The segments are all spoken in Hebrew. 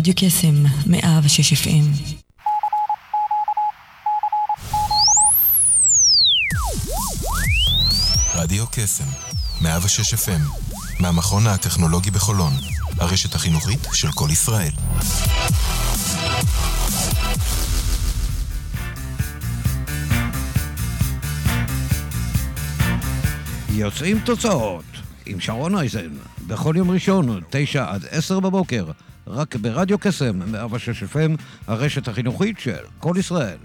רדיו קסם, מאה ושש אפים. רדיו קסם, 106 FM, מהמכון הטכנולוגי בחולון, הרשת החינוכית של כל ישראל. יוצאים תוצאות עם שרון אייזן, בכל יום ראשון, תשע עד עשר בבוקר, רק ברדיו קסם, 106 FM, הרשת החינוכית של כל ישראל.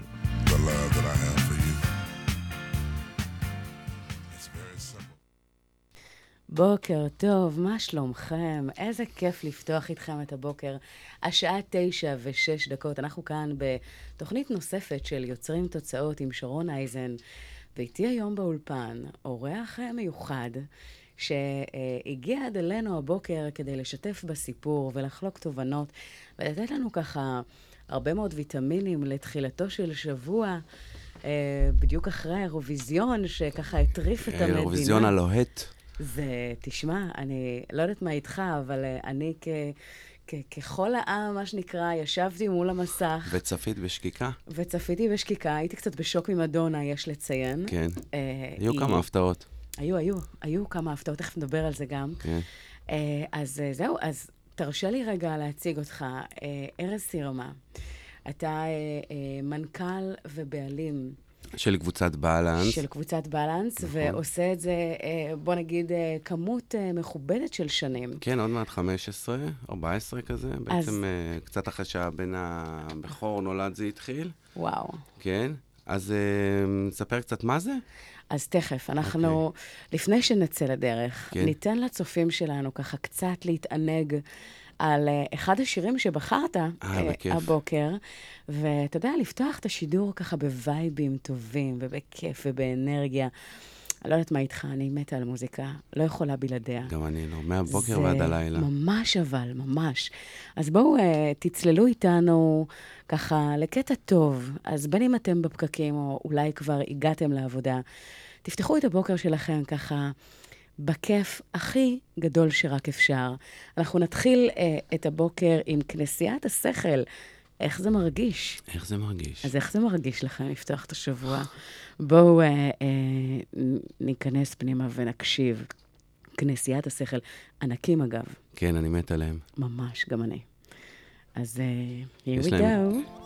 בוקר טוב, מה שלומכם? איזה כיף לפתוח איתכם את הבוקר. השעה תשע ושש דקות. אנחנו כאן בתוכנית נוספת של יוצרים תוצאות עם שרון אייזן, ואיתי היום באולפן אורח מיוחד. שהגיע עד אלינו הבוקר כדי לשתף בסיפור ולחלוק תובנות ולתת לנו ככה הרבה מאוד ויטמינים לתחילתו של שבוע, אה, בדיוק אחרי האירוויזיון שככה הטריף את המדינה. האירוויזיון הלוהט. זה, תשמע, אני לא יודעת מה איתך, אבל אה, אני כ... כ- ככל העם, מה שנקרא, ישבתי מול המסך וצפית בשקיקה? וצפיתי בשקיקה, הייתי קצת בשוק ממדונה, יש לציין. כן. אה, היו היא- כמה הפתעות. היו, היו, היו כמה הפתעות, תכף נדבר על זה גם. כן. אה, אז אה, זהו, אז תרשה לי רגע להציג אותך. אה, ארז סירמה, אתה אה, אה, מנכ"ל ובעלים של קבוצת בלנס. של קבוצת בלנס, נכון. ועושה את זה, בוא נגיד, כמות מכובדת של שנים. כן, עוד מעט 15, 14 כזה. בעצם אה, קצת אחרי שהבן הבכור נולד זה התחיל. וואו. כן. אז נספר קצת מה זה? אז תכף, אנחנו, לפני שנצא לדרך, כן. ניתן לצופים שלנו ככה קצת להתענג על אה, אחד השירים שבחרת אה, בכיף. הבוקר, ואתה יודע, לפתוח את השידור ככה בווייבים טובים ובכיף ובאנרגיה. אני לא יודעת מה איתך, אני מתה על מוזיקה, לא יכולה בלעדיה. גם אני לא, מהבוקר ועד הלילה. ממש אבל, ממש. אז בואו uh, תצללו איתנו ככה לקטע טוב. אז בין אם אתם בפקקים, או אולי כבר הגעתם לעבודה, תפתחו את הבוקר שלכם ככה בכיף הכי גדול שרק אפשר. אנחנו נתחיל uh, את הבוקר עם כנסיית השכל. איך זה מרגיש? איך זה מרגיש? אז איך זה מרגיש לכם לפתוח את השבוע? בואו אה, אה, ניכנס פנימה ונקשיב. כנסיית השכל, ענקים אגב, כן, אני מת עליהם. ממש, גם אני. אז uh, here we go.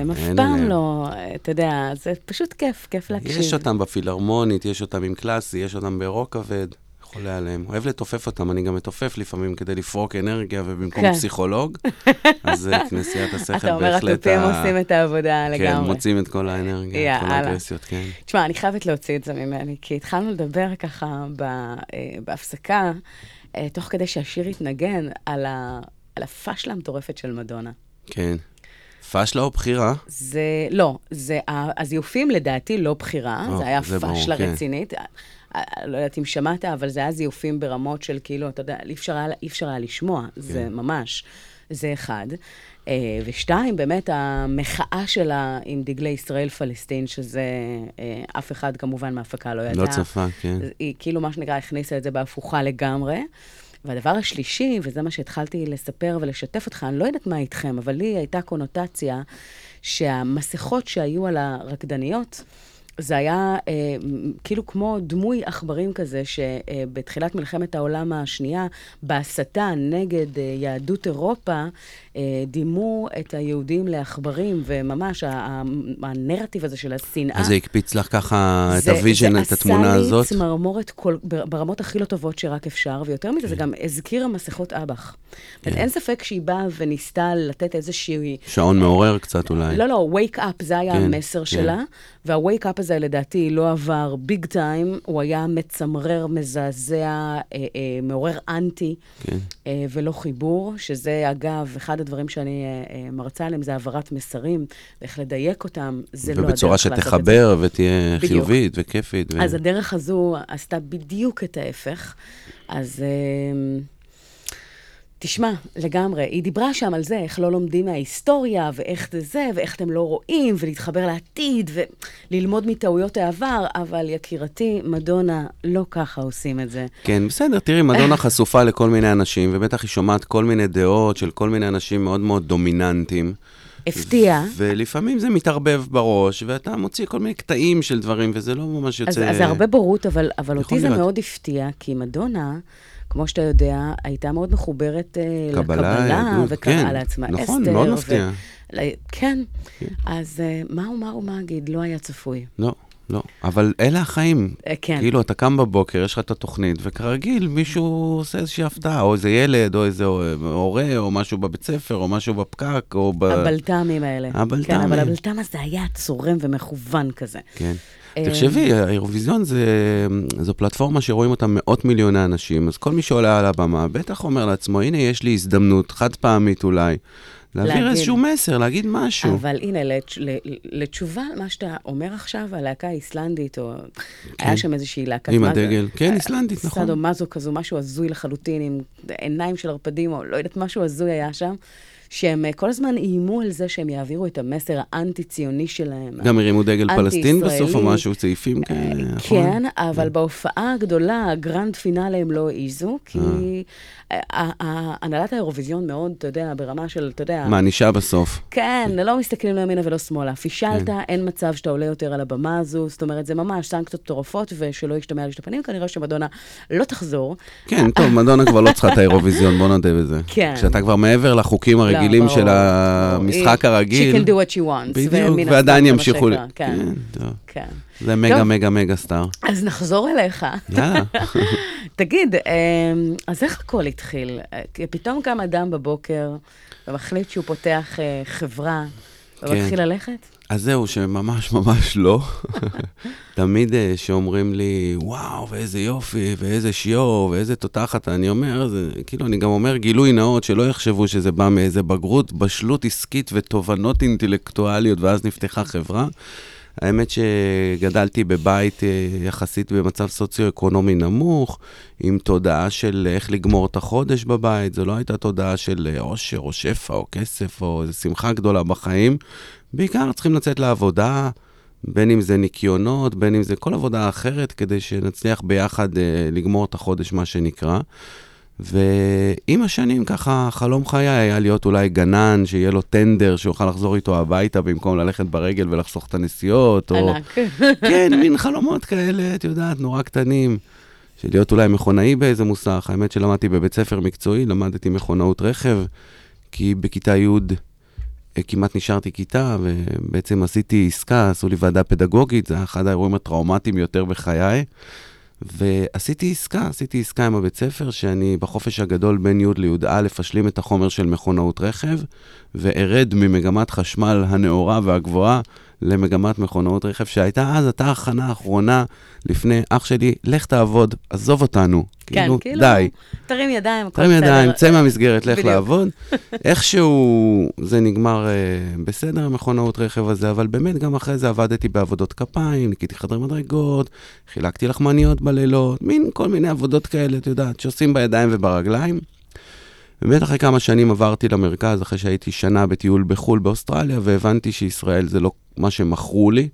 השכל, הם אף פעם. לא, אתה יודע, זה פשוט כיף, כיף להקשיב. יש אותם בפילהרמונית, יש אותם עם קלאסי, יש אותם ברוק כבד. חולה עליהם. אוהב לתופף אותם, אני גם מתופף לפעמים כדי לפרוק אנרגיה, ובמקום כן. פסיכולוג, אז אה, כנסיית השכל אתה אומר, בהחלט... התופים ה- עושים את העבודה כן, לגמרי. מוצאים את כל האנרגיה, את כל. האגרסיות, כן. תשמע, אני חייבת להוציא את זה ממני, כי התחלנו לדבר ככה ב, אה, בהפסקה, אה, תוך כדי שהשיר התנגן, על, ה, על הפשלה המטורפת של מדונה. כן. פשלה או בחירה? זה, לא, זה, הזיופים לדעתי לא בחירה, או, זה היה זה ברור, פשלה כן. רצינית. אה, אה, לא יודעת אם שמעת, אבל זה היה זיופים ברמות של כאילו, אתה יודע, אי אפשר היה, אי אפשר היה לשמוע, זה כן. ממש, זה אחד. אה, ושתיים, באמת, המחאה שלה עם דגלי ישראל-פלסטין, שזה אה, אף אחד כמובן מההפקה לא ידע. לא צפה, כן. היא כאילו, מה שנקרא, הכניסה את זה בהפוכה לגמרי. והדבר השלישי, וזה מה שהתחלתי לספר ולשתף אותך, אני לא יודעת מה איתכם, אבל לי הייתה קונוטציה שהמסכות שהיו על הרקדניות, זה היה אה, כאילו כמו דמוי עכברים כזה, שבתחילת מלחמת העולם השנייה, בהסתה נגד אה, יהדות אירופה, אה, דימו את היהודים לעכברים, וממש הנרטיב הזה של השנאה. אז זה הקפיץ לך ככה את זה- ה vision, את התמונה זה הזאת? עשה לי צמרמורת כל, ברמות הכי לא טובות שרק אפשר, ויותר מזה, זה גם הזכירה מסכות אב"ח. כן. אין ספק שהיא באה וניסתה לתת איזושהי... שעון מעורר קצת אולי. לא, לא, wake up, זה היה כן, המסר כן. שלה, וה-wake up הזה לדעתי לא עבר ביג טיים, הוא היה מצמרר, מזעזע, אה, אה, מעורר אנטי, כן. אה, ולא חיבור, שזה אגב, אחד הדברים שאני אה, אה, מרצה עליהם זה העברת מסרים, ואיך לדייק אותם, זה לא הדרך ובצורה לעשות את זה. שתחבר ותהיה בדיוק. חיובית וכיפית. ו- אז הדרך הזו עשתה בדיוק את ההפך. אז אמ, תשמע, לגמרי, היא דיברה שם על זה, איך לא לומדים מההיסטוריה, ואיך זה זה, ואיך אתם לא רואים, ולהתחבר לעתיד, וללמוד מטעויות העבר, אבל יקירתי, מדונה, לא ככה עושים את זה. כן, בסדר, תראי, מדונה חשופה לכל מיני אנשים, ובטח היא שומעת כל מיני דעות של כל מיני אנשים מאוד מאוד דומיננטיים. הפתיע. ולפעמים זה מתערבב בראש, ואתה מוציא כל מיני קטעים של דברים, וזה לא ממש אז, יוצא... אז זה הרבה בורות, אבל, אבל אותי זה. מאוד הפתיע, כי מדונה, כמו שאתה יודע, הייתה מאוד מחוברת אה, קבלה, לקבלה, יהדות, וקראה כן. לעצמה נכון, אסתר. מאוד ו- מפתיע. ל- כן. אז אה, מה הוא, מה הוא, מה אגיד? לא היה צפוי. לא, לא. אבל אלה החיים. אה, כן. כאילו, אתה קם בבוקר, יש לך את התוכנית, וכרגיל, מישהו עושה איזושהי הפתעה, או איזה ילד, או איזה הורה, או משהו בבית ספר, או משהו בפקק, או ב... הבלת"מים האלה. הבלת"מים. כן, אבל הבלת"ם הזה היה צורם ומכוון כזה. כן. אה, תחשבי, האירוויזיון זה, זו פלטפורמה שרואים אותה מאות מיליוני אנשים, אז כל מי שעולה על הבמה בטח אומר לעצמו, הנה, יש לי הזדמנות, חד פעמית אולי, להעביר להגיד. איזשהו מסר, להגיד משהו. אבל הנה, לתש- לתשובה על מה שאתה אומר עכשיו, הלהקה האיסלנדית, או... היה שם איזושהי להקת... עם מה- הדגל. כן, אה, איסלנדית, נכון. סאדו מזו כזו, משהו הזוי לחלוטין, עם עיניים של ערפדים, או לא יודעת, משהו הזוי היה שם. שהם אה, כל הזמן איימו על זה שהם יעבירו את המסר האנטי-ציוני שלהם. גם הרימו דגל פלסטין בסוף או. משהו, סעיפים כאלה, נכון? כן, אבל בהופעה הגדולה, הגרנד פינאלה, הם לא העיזו, כי אה. הנהלת האירוויזיון מאוד, אתה יודע, ברמה של, אתה יודע... מענישה בסוף. כן, לא מסתכלים לא ימינה ולא שמאלה. פישלת, כן. אין מצב שאתה עולה יותר על הבמה הזו, זאת אומרת, זה ממש סנקציות מטורפות, ושלא ישתמע לי הפנים, כנראה שמדונה לא תחזור. כן, טוב, מדונה כבר לא צריכה את האירוויזיון, בוא נודה בזה. כן. כשאתה כבר מעבר לחוקים הרגילים לא, של ברור, המשחק. הרגיל. She can do what she wants. בדיוק, ועדיין ימשיכו... כן, כן, טוב. כן. זה מגה טוב. מגה מגה סטאר. אז נחזור אליך. יאללה. תגיד, אמ, אז איך הכל התחיל? אה, פתאום קם אדם בבוקר ומחליט שהוא פותח אה, חברה ומתחיל כן. ללכת? אז זהו, שממש ממש לא. תמיד אה, שאומרים לי, וואו, ואיזה יופי, ואיזה שיור, ואיזה תותחת, אני אומר, זה, כאילו, אני גם אומר גילוי נאות, שלא יחשבו שזה בא מאיזה בגרות, בשלות עסקית ותובנות אינטלקטואליות, ואז נפתחה חברה. האמת שגדלתי בבית אה, יחסית במצב סוציו-אקונומי נמוך, עם תודעה של איך לגמור את החודש בבית, זו לא הייתה תודעה של אה, עושר או שפע או כסף או איזו שמחה גדולה בחיים. בעיקר צריכים לצאת לעבודה, בין אם זה ניקיונות, בין אם זה כל עבודה אחרת, כדי שנצליח ביחד אה, לגמור את החודש, מה שנקרא. ועם השנים, ככה, חלום חיי היה להיות אולי גנן, שיהיה לו טנדר, שיוכל לחזור איתו הביתה במקום ללכת ברגל ולחסוך את הנסיעות. או... ענק. כן, מין חלומות כאלה, את יודעת, נורא קטנים. של להיות אולי מכונאי באיזה מוסך. האמת שלמדתי בבית ספר מקצועי, למדתי מכונאות רכב, כי בכיתה י' כמעט נשארתי כיתה, ובעצם עשיתי עסקה, עשו לי ועדה פדגוגית, זה היה אחד האירועים הטראומטיים יותר בחיי. ועשיתי עסקה, עשיתי עסקה עם הבית ספר, שאני בחופש הגדול בין י' לי"א אשלים את החומר של מכונאות רכב, וארד ממגמת חשמל הנאורה והגבוהה למגמת מכונאות רכב, שהייתה אז, הייתה הכנה האחרונה לפני אח שלי, לך תעבוד, עזוב אותנו. כן, כאילו, כאילו, די. תרים ידיים, הכל תרים בסדר. ידיים, צא מהמסגרת, לך. לעבוד. איכשהו זה נגמר אה, בסדר, המכונאות רכב הזה, אבל באמת גם אחרי זה עבדתי בעבודות כפיים, ניקיתי חדרי מדרגות, חילקתי לחמניות בלילות, מין כל מיני עבודות כאלה, את יודעת, שעושים בידיים וברגליים. באמת אחרי כמה שנים עברתי למרכז, אחרי שהייתי שנה בטיול בחו"ל באוסטרליה, והבנתי שישראל זה לא מה שמכרו לי,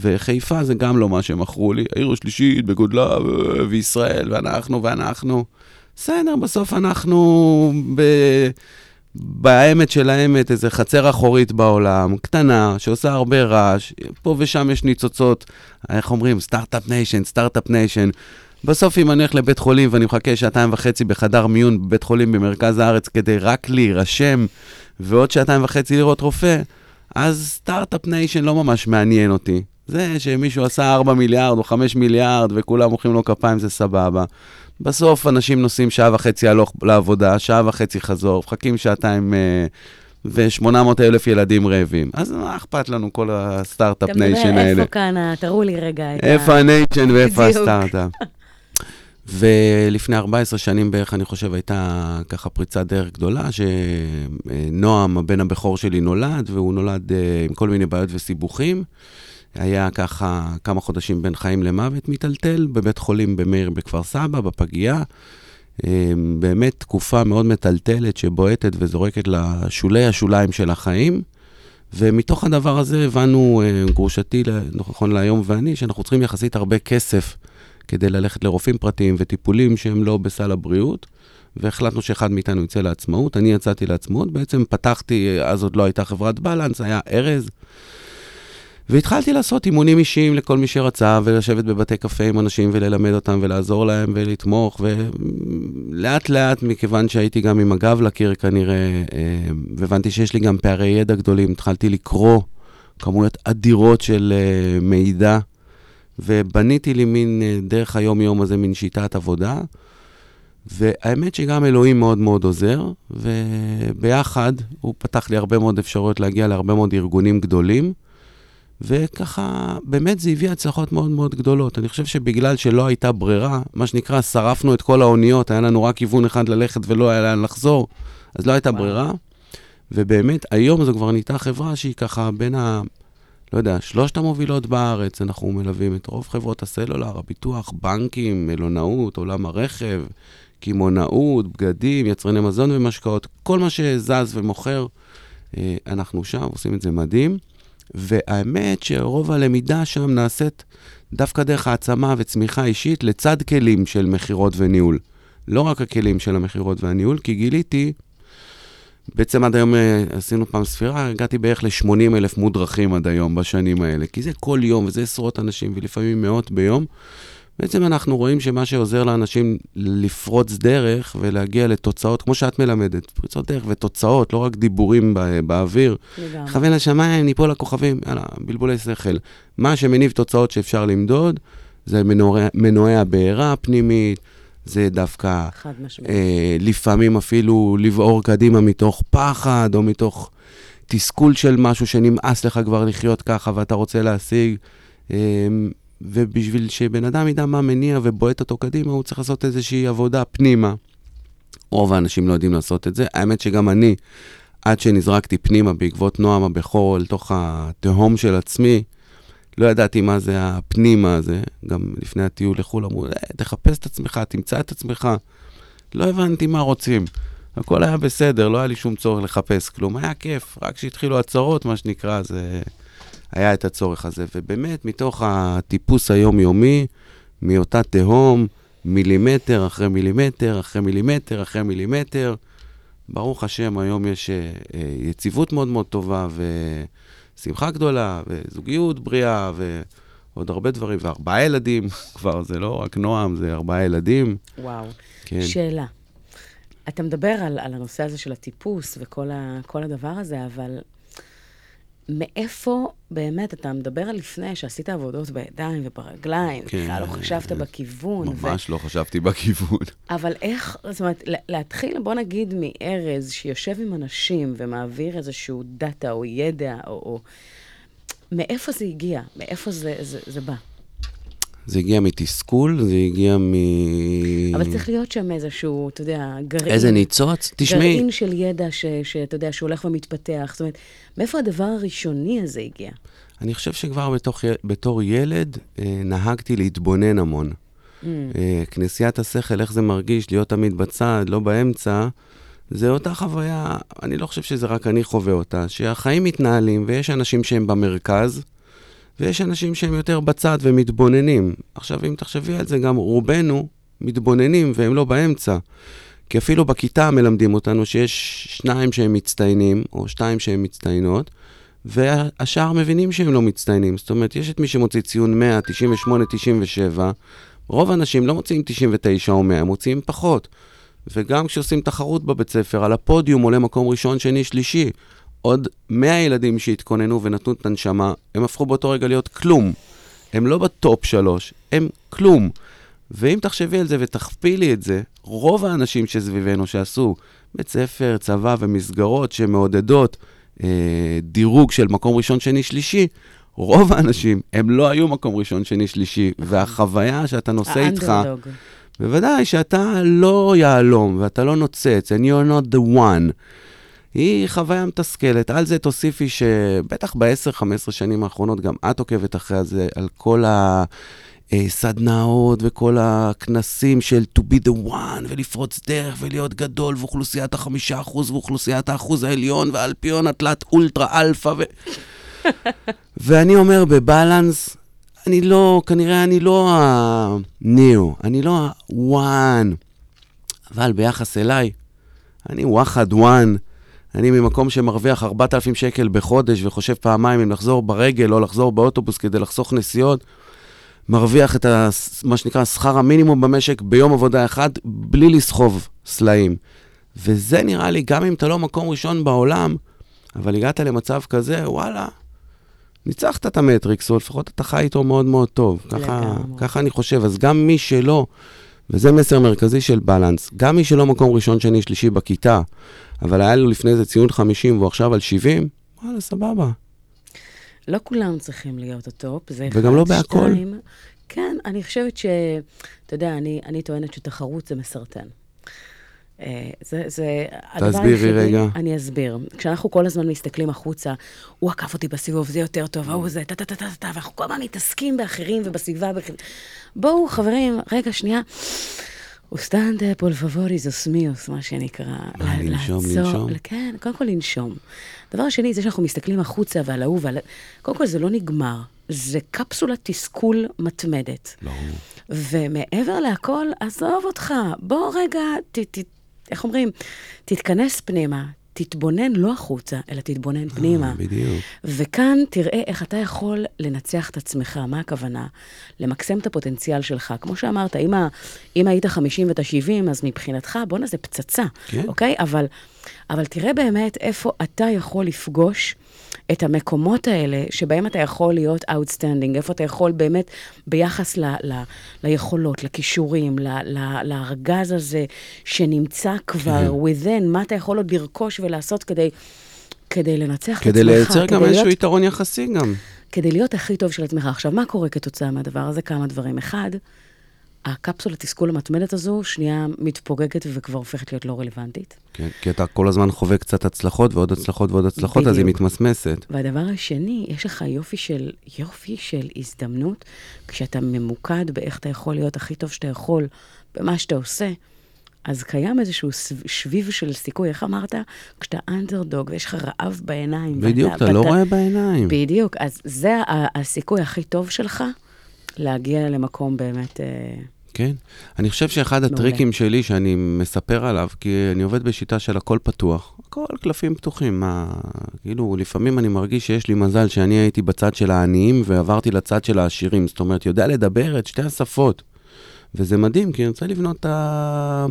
וחיפה זה גם לא מה שמכרו לי. העיר השלישית בגודלה, ו- וישראל, ואנחנו, ואנחנו. בסדר, בסוף אנחנו ב... באמת של האמת, איזה חצר אחורית בעולם, קטנה, שעושה הרבה רעש, פה ושם יש ניצוצות, איך אומרים? start-up nation, start-up nation. בסוף אם אני הולך לבית חולים ואני מחכה שעתיים וחצי בחדר מיון בבית חולים במרכז הארץ כדי רק להירשם, ועוד שעתיים וחצי לראות רופא, אז start-up nation לא ממש מעניין אותי. זה שמישהו עשה 4 מיליארד או 5 מיליארד וכולם מוחאים לו כפיים זה סבבה. בסוף אנשים נוסעים שעה וחצי הלוך לעבודה, שעה וחצי חזור, מחכים שעתיים אה, ו-800 אלף ילדים רעבים. אז מה אכפת לנו כל ה start-up nation האלה? איפה כאן, ה- תראו לי רגע את ה... איפה ה nation ואיפה. הסטארט-אפ. ולפני 14 שנים בערך, אני חושב, הייתה ככה פריצת דרך גדולה, שנועם, הבן הבכור שלי, נולד, והוא נולד אה, עם כל מיני בעיות וסיבוכים. היה ככה כמה חודשים בין חיים למוות מיטלטל, בבית חולים במאיר בכפר סבא, בפגייה. אה, באמת תקופה מאוד מטלטלת שבועטת וזורקת לשולי השוליים של החיים. ומתוך הדבר הזה הבנו, אה, גרושתי, נכון להיום ואני, שאנחנו צריכים יחסית הרבה כסף כדי ללכת לרופאים פרטיים וטיפולים שהם לא בסל הבריאות, והחלטנו שאחד מאיתנו יצא לעצמאות. אני יצאתי לעצמאות, בעצם פתחתי, אז עוד לא הייתה חברת בלנס, היה ארז. והתחלתי לעשות אימונים אישיים לכל מי שרצה, ולשבת בבתי קפה עם אנשים וללמד אותם ולעזור להם ולתמוך, ולאט לאט, מכיוון שהייתי גם עם הגב לקיר כנראה, אה, והבנתי שיש לי גם פערי ידע גדולים, התחלתי לקרוא כמויות אדירות של אה, מידע, ובניתי לי מין, אה, דרך היום-יום הזה, מין שיטת עבודה. והאמת שגם אלוהים מאוד מאוד עוזר, וביחד הוא פתח לי הרבה מאוד אפשרויות להגיע להרבה מאוד ארגונים גדולים, וככה, באמת זה הביא הצלחות מאוד מאוד גדולות. אני חושב שבגלל שלא הייתה ברירה, מה שנקרא, שרפנו את כל האוניות, היה לנו רק כיוון אחד ללכת ולא היה לאן לחזור, אז לא הייתה וואו. ברירה. ובאמת, היום זו כבר נהייתה חברה שהיא ככה בין ה... לא יודע, שלושת המובילות בארץ, אנחנו מלווים את רוב חברות הסלולר, הביטוח, בנקים, מלונאות, עולם הרכב, קמעונאות, בגדים, יצרני מזון ומשקאות, כל מה שזז ומוכר, אה, אנחנו שם, עושים את זה מדהים. והאמת שרוב הלמידה שם נעשית דווקא דרך העצמה וצמיחה אישית לצד כלים של מכירות וניהול. לא רק הכלים של המכירות והניהול, כי גיליתי, בעצם עד היום אה, עשינו פעם ספירה, הגעתי בערך ל-80 אלף מודרכים עד היום בשנים האלה, כי זה כל יום וזה עשרות אנשים ולפעמים מאות ביום. בעצם אנחנו רואים שמה שעוזר לאנשים לפרוץ דרך ולהגיע לתוצאות, כמו שאת מלמדת, פריצות דרך ותוצאות, לא רק דיבורים בא, באוויר, לגמרי. לכוון לשמיים, ניפול לכוכבים, יאללה, בלבולי שכל. מה שמניב תוצאות שאפשר למדוד, זה מנועי, מנועי הבעירה הפנימית, זה דווקא חד משמעית. אה, לפעמים אפילו לבעור קדימה מתוך פחד, או מתוך תסכול של משהו שנמאס לך כבר לחיות ככה ואתה רוצה להשיג. אה, ובשביל שבן אדם ידע מה מניע ובועט אותו קדימה, הוא צריך לעשות איזושהי עבודה פנימה. רוב האנשים לא יודעים לעשות את זה. האמת שגם אני, עד שנזרקתי פנימה בעקבות נועם הבכור אל תוך התהום של עצמי, לא ידעתי מה זה הפנימה הזה. גם לפני הטיול לחו"ל אמרו, אה, תחפש את עצמך, תמצא את עצמך. לא הבנתי מה רוצים. הכל היה בסדר, לא היה לי שום צורך לחפש כלום. היה כיף, רק כשהתחילו הצהרות, מה שנקרא, זה... היה את הצורך הזה. ובאמת, מתוך הטיפוס היומיומי, מאותה תהום, מילימטר אחרי מילימטר, אחרי מילימטר, אחרי מילימטר, ברוך השם, היום יש אה, אה, יציבות מאוד מאוד טובה, ושמחה גדולה, וזוגיות בריאה, ועוד הרבה דברים, וארבעה ילדים, כבר זה לא רק נועם, זה ארבעה ילדים. וואו. כן. שאלה. אתה מדבר על, על הנושא הזה של הטיפוס וכל ה, הדבר הזה, אבל מאיפה באמת, אתה מדבר על לפני שעשית עבודות בידיים וברגליים, כן. בכלל לא חשבת בכיוון. ו- ממש לא חשבתי בכיוון. אבל איך, זאת אומרת, לה- להתחיל, בוא נגיד, מארז שיושב עם אנשים ומעביר איזשהו דאטה או ידע, או... או... מאיפה זה הגיע? מאיפה זה, זה, זה בא? זה הגיע מתסכול, זה הגיע מ... אבל צריך להיות שם איזשהו, אתה יודע, גרעין. איזה ניצוץ? תשמעי, גרעין של ידע ש, שאתה יודע, שהולך ומתפתח. זאת אומרת, מאיפה הדבר הראשוני הזה הגיע? אני חושב שכבר בתוך, בתור ילד אה, נהגתי להתבונן המון. Mm. אה, כנסיית השכל, איך זה מרגיש להיות תמיד בצד, לא באמצע, זה אותה חוויה, אני לא חושב שזה רק אני חווה אותה, שהחיים מתנהלים ויש אנשים שהם במרכז, ויש אנשים שהם יותר בצד ומתבוננים. עכשיו, אם תחשבי על זה, גם רובנו מתבוננים והם לא באמצע. כי אפילו בכיתה מלמדים אותנו שיש שניים שהם מצטיינים, או שתיים שהם מצטיינות, והשאר מבינים שהם לא מצטיינים. זאת אומרת, יש את מי שמוציא ציון 100, 98, 97, רוב האנשים לא מוציאים 99 או 100, הם מוציאים פחות. וגם כשעושים תחרות בבית ספר, על הפודיום עולה מקום ראשון, שני, שלישי. עוד 100 ילדים שהתכוננו ונתנו את הנשמה, הם הפכו באותו רגע להיות כלום. הם לא בטופ שלוש, הם כלום. ואם תחשבי על זה ותכפילי את זה, רוב האנשים שסביבנו שעשו בית ספר, צבא ומסגרות שמעודדות אה, דירוג של מקום ראשון, שני, שלישי, רוב האנשים הם לא היו מקום ראשון, שני, שלישי, והחוויה שאתה נושא איתך. בוודאי שאתה לא יהלום ואתה לא נוצץ, and you're not the one. היא חוויה מתסכלת. על זה תוסיפי שבטח ב-10-15 שנים האחרונות, גם את עוקבת אחרי זה, על כל הסדנאות וכל הכנסים של to be the one, ולפרוץ דרך ולהיות גדול, ואוכלוסיית החמישה אחוז, ואוכלוסיית האחוז העליון, והאלפיון התלת אולטרה אלפא, ו... ואני אומר, ב balance, אני לא, כנראה אני לא ה-new, אני לא ה-one, אבל ביחס אליי, אני וואחד one. אני ממקום שמרוויח 4,000 שקל בחודש וחושב פעמיים אם לחזור ברגל או לחזור באוטובוס כדי לחסוך נסיעות, מרוויח את ה, מה שנקרא שכר המינימום במשק ביום עבודה אחד בלי לסחוב סלעים. וזה נראה לי, גם אם אתה לא מקום ראשון בעולם, אבל הגעת למצב כזה, וואלה, ניצחת את המטריקס, או לפחות אתה חי איתו מאוד מאוד טוב. ככה. ככה אני חושב. אז גם מי שלא, וזה מסר מרכזי של בלנס, גם מי שלא מקום ראשון, שני, שלישי בכיתה, אבל היה לו לפני זה ציון 50 והוא עכשיו על 70, וואלה, סבבה. לא כולם צריכים להיות ה top, זה אחד. וגם לא בהכל. שתיים, כן, אני חושבת ש... אתה יודע, אני, אני טוענת שתחרות זה מסרטן. אה, זה, זה הדבר תסבירי היחידי- רגע. אני אסביר. כשאנחנו כל הזמן מסתכלים החוצה, הוא עקף אותי בסיבוב, זה יותר טוב, ההוא זה, טה-טה-טה-טה, ואנחנו כל הזמן מתעסקים באחרים ובסביבה. בואו, חברים, רגע, שנייה. אוסטנדה por favor hijos míos, מה שנקרא. מה, ל- לנשום, לנשום? כן, קודם כל לנשום. דבר שני, זה שאנחנו מסתכלים החוצה ועל ההוא ועל... קודם כל, זה לא נגמר. זה קפסולת תסכול מתמדת. ברור. ומעבר להכל, עזוב אותך. בוא רגע, ת, ת, איך אומרים? תתכנס פנימה. תתבונן לא החוצה, אלא תתבונן פנימה. אה, בדיוק. וכאן תראה איך אתה יכול לנצח את עצמך. מה הכוונה? למקסם את הפוטנציאל שלך. כמו שאמרת, אם, ה, אם היית 50 ואת ה-70, אז מבחינתך, בואנה, זה פצצה, כן. אוקיי? אבל, אבל תראה באמת איפה אתה יכול לפגוש את המקומות האלה שבהם אתה יכול להיות outstanding, איפה אתה יכול באמת ביחס ל, ל, ליכולות, לכישורים, ל, ל, לארגז הזה שנמצא כבר within, מה אתה יכול עוד לרכוש ולעשות כדי... כדי לנצח את עצמך. כדי לייצר גם איזשהו להיות- יתרון יחסי גם. כדי להיות הכי טוב של עצמך. עכשיו, מה קורה כתוצאה מהדבר הזה? כמה דברים. אחד, הקפסולת תסכול המתמדת הזו, שנייה מתפוגגת וכבר הופכת להיות לא רלוונטית. כן, כי אתה כל הזמן חווה קצת הצלחות ועוד הצלחות ועוד הצלחות, אז היא בדיוק. מתמסמסת. והדבר השני, יש לך יופי של, יופי של הזדמנות, כשאתה ממוקד באיך אתה יכול להיות הכי טוב שאתה יכול במה שאתה עושה, אז קיים איזשהו שביב של סיכוי, איך אמרת? כשאתה אנדרדוג ויש לך רעב בעיניים. בדיוק, ואתה- אתה לא ואתה- רואה בעיניים. בדיוק, אז זה הסיכוי הכי טוב שלך להגיע למקום באמת... אה, כן. אני חושב שאחד הטריקים שלי שאני מספר עליו, כי אני עובד בשיטה של הכל פתוח, הכל קלפים פתוחים, מה... כאילו, לפעמים אני מרגיש שיש לי מזל שאני הייתי בצד של העניים ועברתי לצד של העשירים. זאת אומרת, יודע לדבר את שתי השפות. וזה מדהים, כי אני רוצה לבנות את ה...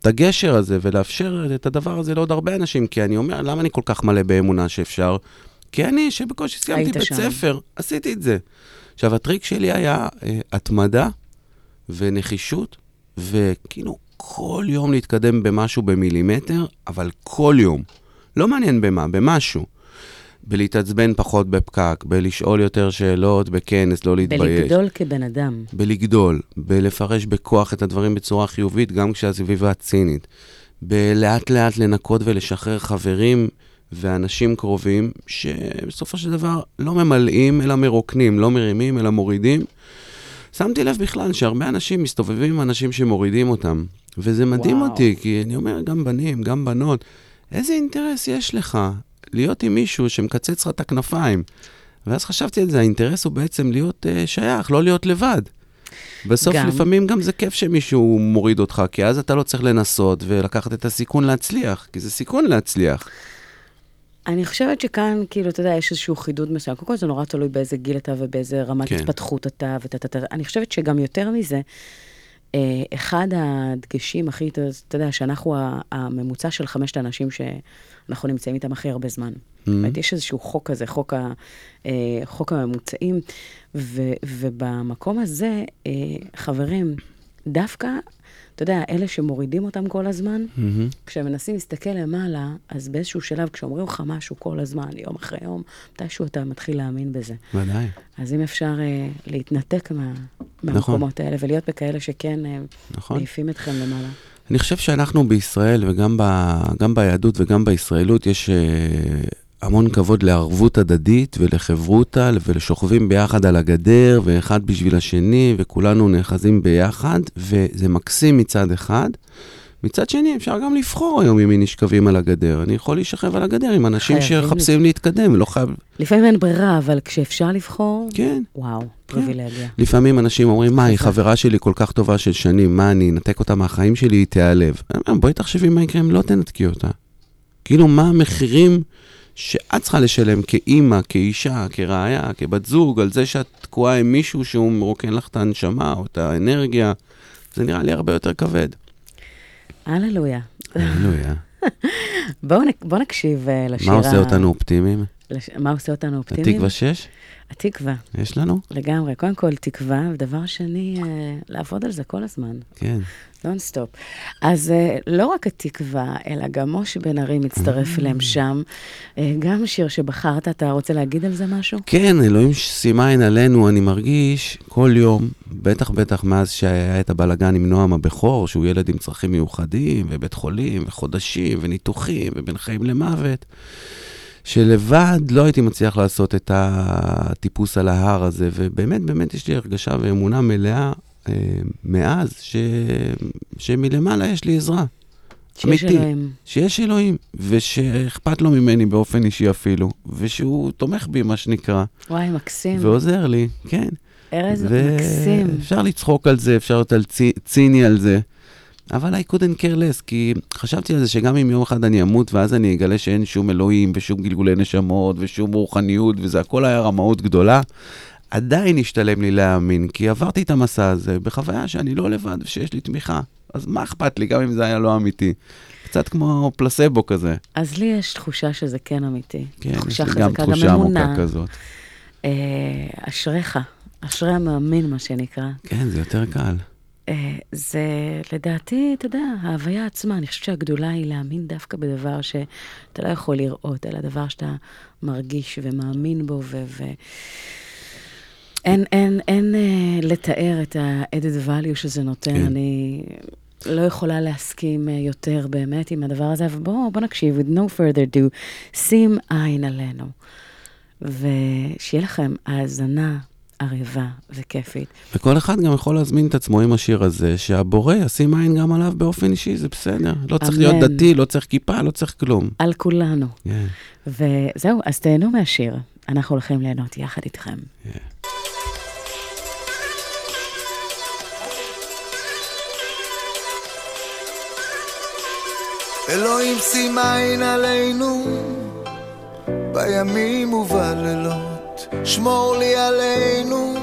את הגשר הזה ולאפשר את הדבר הזה לעוד הרבה אנשים, כי אני אומר, למה אני כל כך מלא באמונה שאפשר? כי אני, שבקושי סיימתי בית שם. ספר, עשיתי את זה. עכשיו, הטריק שלי היה אה, התמדה ונחישות, וכאילו כל יום להתקדם במשהו במילימטר, אבל כל יום. לא מעניין במה, במשהו. בלהתעצבן פחות בפקק, בלשאול יותר שאלות, בכנס, לא להתבייש. בלגדול כבן אדם. בלגדול, בלפרש בכוח את הדברים בצורה חיובית, גם כשהסביבה צינית. בלאט לאט לנקות ולשחרר חברים ואנשים קרובים, שבסופו של דבר לא ממלאים אלא מרוקנים, לא מרימים אלא מורידים. שמתי לב בכלל שהרבה אנשים מסתובבים עם אנשים שמורידים אותם, וזה מדהים וואו. אותי, כי אני אומר, גם בנים, גם בנות, איזה אינטרס יש לך להיות עם מישהו שמקצץ לך את הכנפיים? ואז חשבתי על זה, האינטרס הוא בעצם להיות uh, שייך, לא להיות לבד. בסוף גם. לפעמים גם זה כיף שמישהו מוריד אותך, כי אז אתה לא צריך לנסות ולקחת את הסיכון להצליח, כי זה סיכון להצליח. אני חושבת שכאן, כאילו, אתה יודע, יש איזשהו חידוד מסוים. קודם כל, זה נורא תלוי באיזה גיל אתה ובאיזה רמת כן. התפתחות אתה, וטה-טה-טה. אני חושבת שגם יותר מזה, אה, אחד הדגשים הכי, אתה יודע, שאנחנו הממוצע של חמשת האנשים שאנחנו נמצאים איתם הכי הרבה זמן. זאת אומרת, יש איזשהו חוק כזה, חוק, ה, אה, חוק הממוצעים, ו, ובמקום הזה, אה, חברים, דווקא, אתה יודע, אלה שמורידים אותם כל הזמן, מהמם. כשהם מנסים להסתכל למעלה, אז באיזשהו שלב, כשאומרים לך משהו כל הזמן, יום אחרי יום, מתישהו אתה מתחיל להאמין בזה. ודאי. אז אם אפשר אה, להתנתק מה, נכון. מהמקומות האלה ולהיות בכאלה שכן אה, נכון. מעיפים אתכם למעלה. אני חושב שאנחנו בישראל, וגם ב, ביהדות וגם בישראלות, יש uh, המון כבוד לערבות הדדית ולחברותה, ולשוכבים ביחד על הגדר, ואחד בשביל השני, וכולנו נאחזים ביחד, וזה מקסים מצד אחד. מצד שני, אפשר גם לבחור היום עם מי נשכבים על הגדר. אני יכול להישכב על הגדר עם אנשים שחפשים להתקדם, לא חייב... לפעמים אין ברירה, אבל כשאפשר לבחור, כן. וואו, פריבילגיה. לפעמים אנשים אומרים, מה, היא. חברה שלי כל כך טובה של שנים, מה, אני אנתק אותה מהחיים שלי, היא תיעלב. בואי תחשבי מה יקרה אם לא תנתקי אותה. כאילו, מה המחירים שאת צריכה לשלם כאימא, כאישה, כרעיה, כבת זוג, על זה שאת תקועה עם מישהו שהוא מרוקן לך את הנשמה או את האנרגיה, זה נראה לי הרבה יותר כבד. הללויה. הללויה. בואו נק- בואו נקשיב אה, לשיר מה עושה אותנו אופטימיים? מה עושה אותנו אופטימיים? התקווה 6? התקווה, יש לנו? לגמרי. קודם כל, תקווה, ודבר שני, אה, לעבוד על זה כל הזמן. כן. נונסטופ. אז אה, לא רק התקווה, אלא גם משה בן ארי מצטרף אליהם שם. אה, גם שיר שבחרת, אתה רוצה להגיד על זה משהו? כן, אלוהים שימה עין עלינו, אני מרגיש כל יום, בטח בטח מאז שהיה את הבלגן עם נועם הבכור, שהוא ילד עם צרכים מיוחדים, ובית חולים, וחודשים, וניתוחים, ובין חיים למוות, שלבד לא הייתי מצליח לעשות את הטיפוס על ההר הזה, ובאמת, באמת יש לי הרגשה ואמונה מלאה אה, מאז, ש... שמלמעלה יש לי עזרה. שיש אמיתי. אלוהים. שיש אלוהים, ושאכפת לו ממני באופן אישי אפילו, ושהוא תומך בי, מה שנקרא. וואי, מקסים. ועוזר לי, כן. ארז, מקסים. אפשר לצחוק על זה, אפשר להיות על צי, ציני על זה, אבל I couldn't care less, כי חשבתי על זה שגם אם יום אחד אני אמות, ואז אני אגלה שאין שום אלוהים, ושום גלגולי נשמות, ושום רוחניות, וזה הכל היה רמאות גדולה, עדיין השתלם לי להאמין, כי עברתי את המסע הזה בחוויה שאני לא לבד, ושיש לי תמיכה. אז מה אכפת לי, גם אם זה היה לא אמיתי? קצת כמו פלסבו כזה. אז לי יש תחושה שזה כן אמיתי. כן, יש לי חזקה, גם תחושה. עמוקה כזאת. אה, אשריך, אשרי המאמין, מה שנקרא. כן, זה יותר קל. אה, זה לדעתי, אתה יודע, ההוויה עצמה, אני חושבת שהגדולה היא להאמין דווקא בדבר שאתה לא יכול לראות, אלא דבר שאתה מרגיש ומאמין בו, ו... ו... אין, אין, אין אה, לתאר את ה-added value שזה נותן. כן. אני לא יכולה להסכים אה, יותר באמת עם הדבר הזה, אבל בואו בוא נקשיב, with no further ado, שים עין עלינו. ושיהיה לכם האזנה ערבה וכיפית. וכל אחד גם יכול להזמין את עצמו עם השיר הזה, שהבורא ישים עין גם עליו באופן אישי, זה בסדר. לא צריך להיות אמן. דתי, לא צריך כיפה, לא צריך כלום. על כולנו. כן. וזהו, אז תהנו מהשיר. אנחנו הולכים ליהנות יחד איתכם. אלוהים שים עין עלינו בימים ובלילות שמור לי עלינו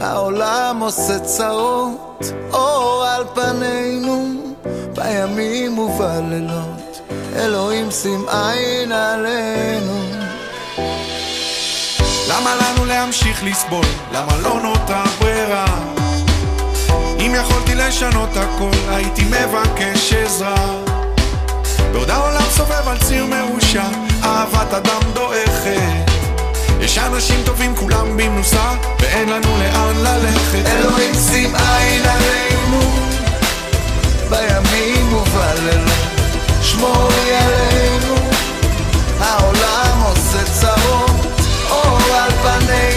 העולם עושה צרות אור על פנינו בימים ובלילות אלוהים שים עין עלינו למה לנו להמשיך לסבול? למה לא נותרה ברירה? אם יכולתי לשנות הכל, הייתי מבקש עזרה. בעוד העולם סובב על ציר מרושע, אהבת אדם דועכת. יש אנשים טובים כולם במנוסה, ואין לנו לאן ללכת. אלוהים שים עין עלינו, בימים ובלילות, שמור לי עלינו, העולם עושה צרות, אור על פנינו,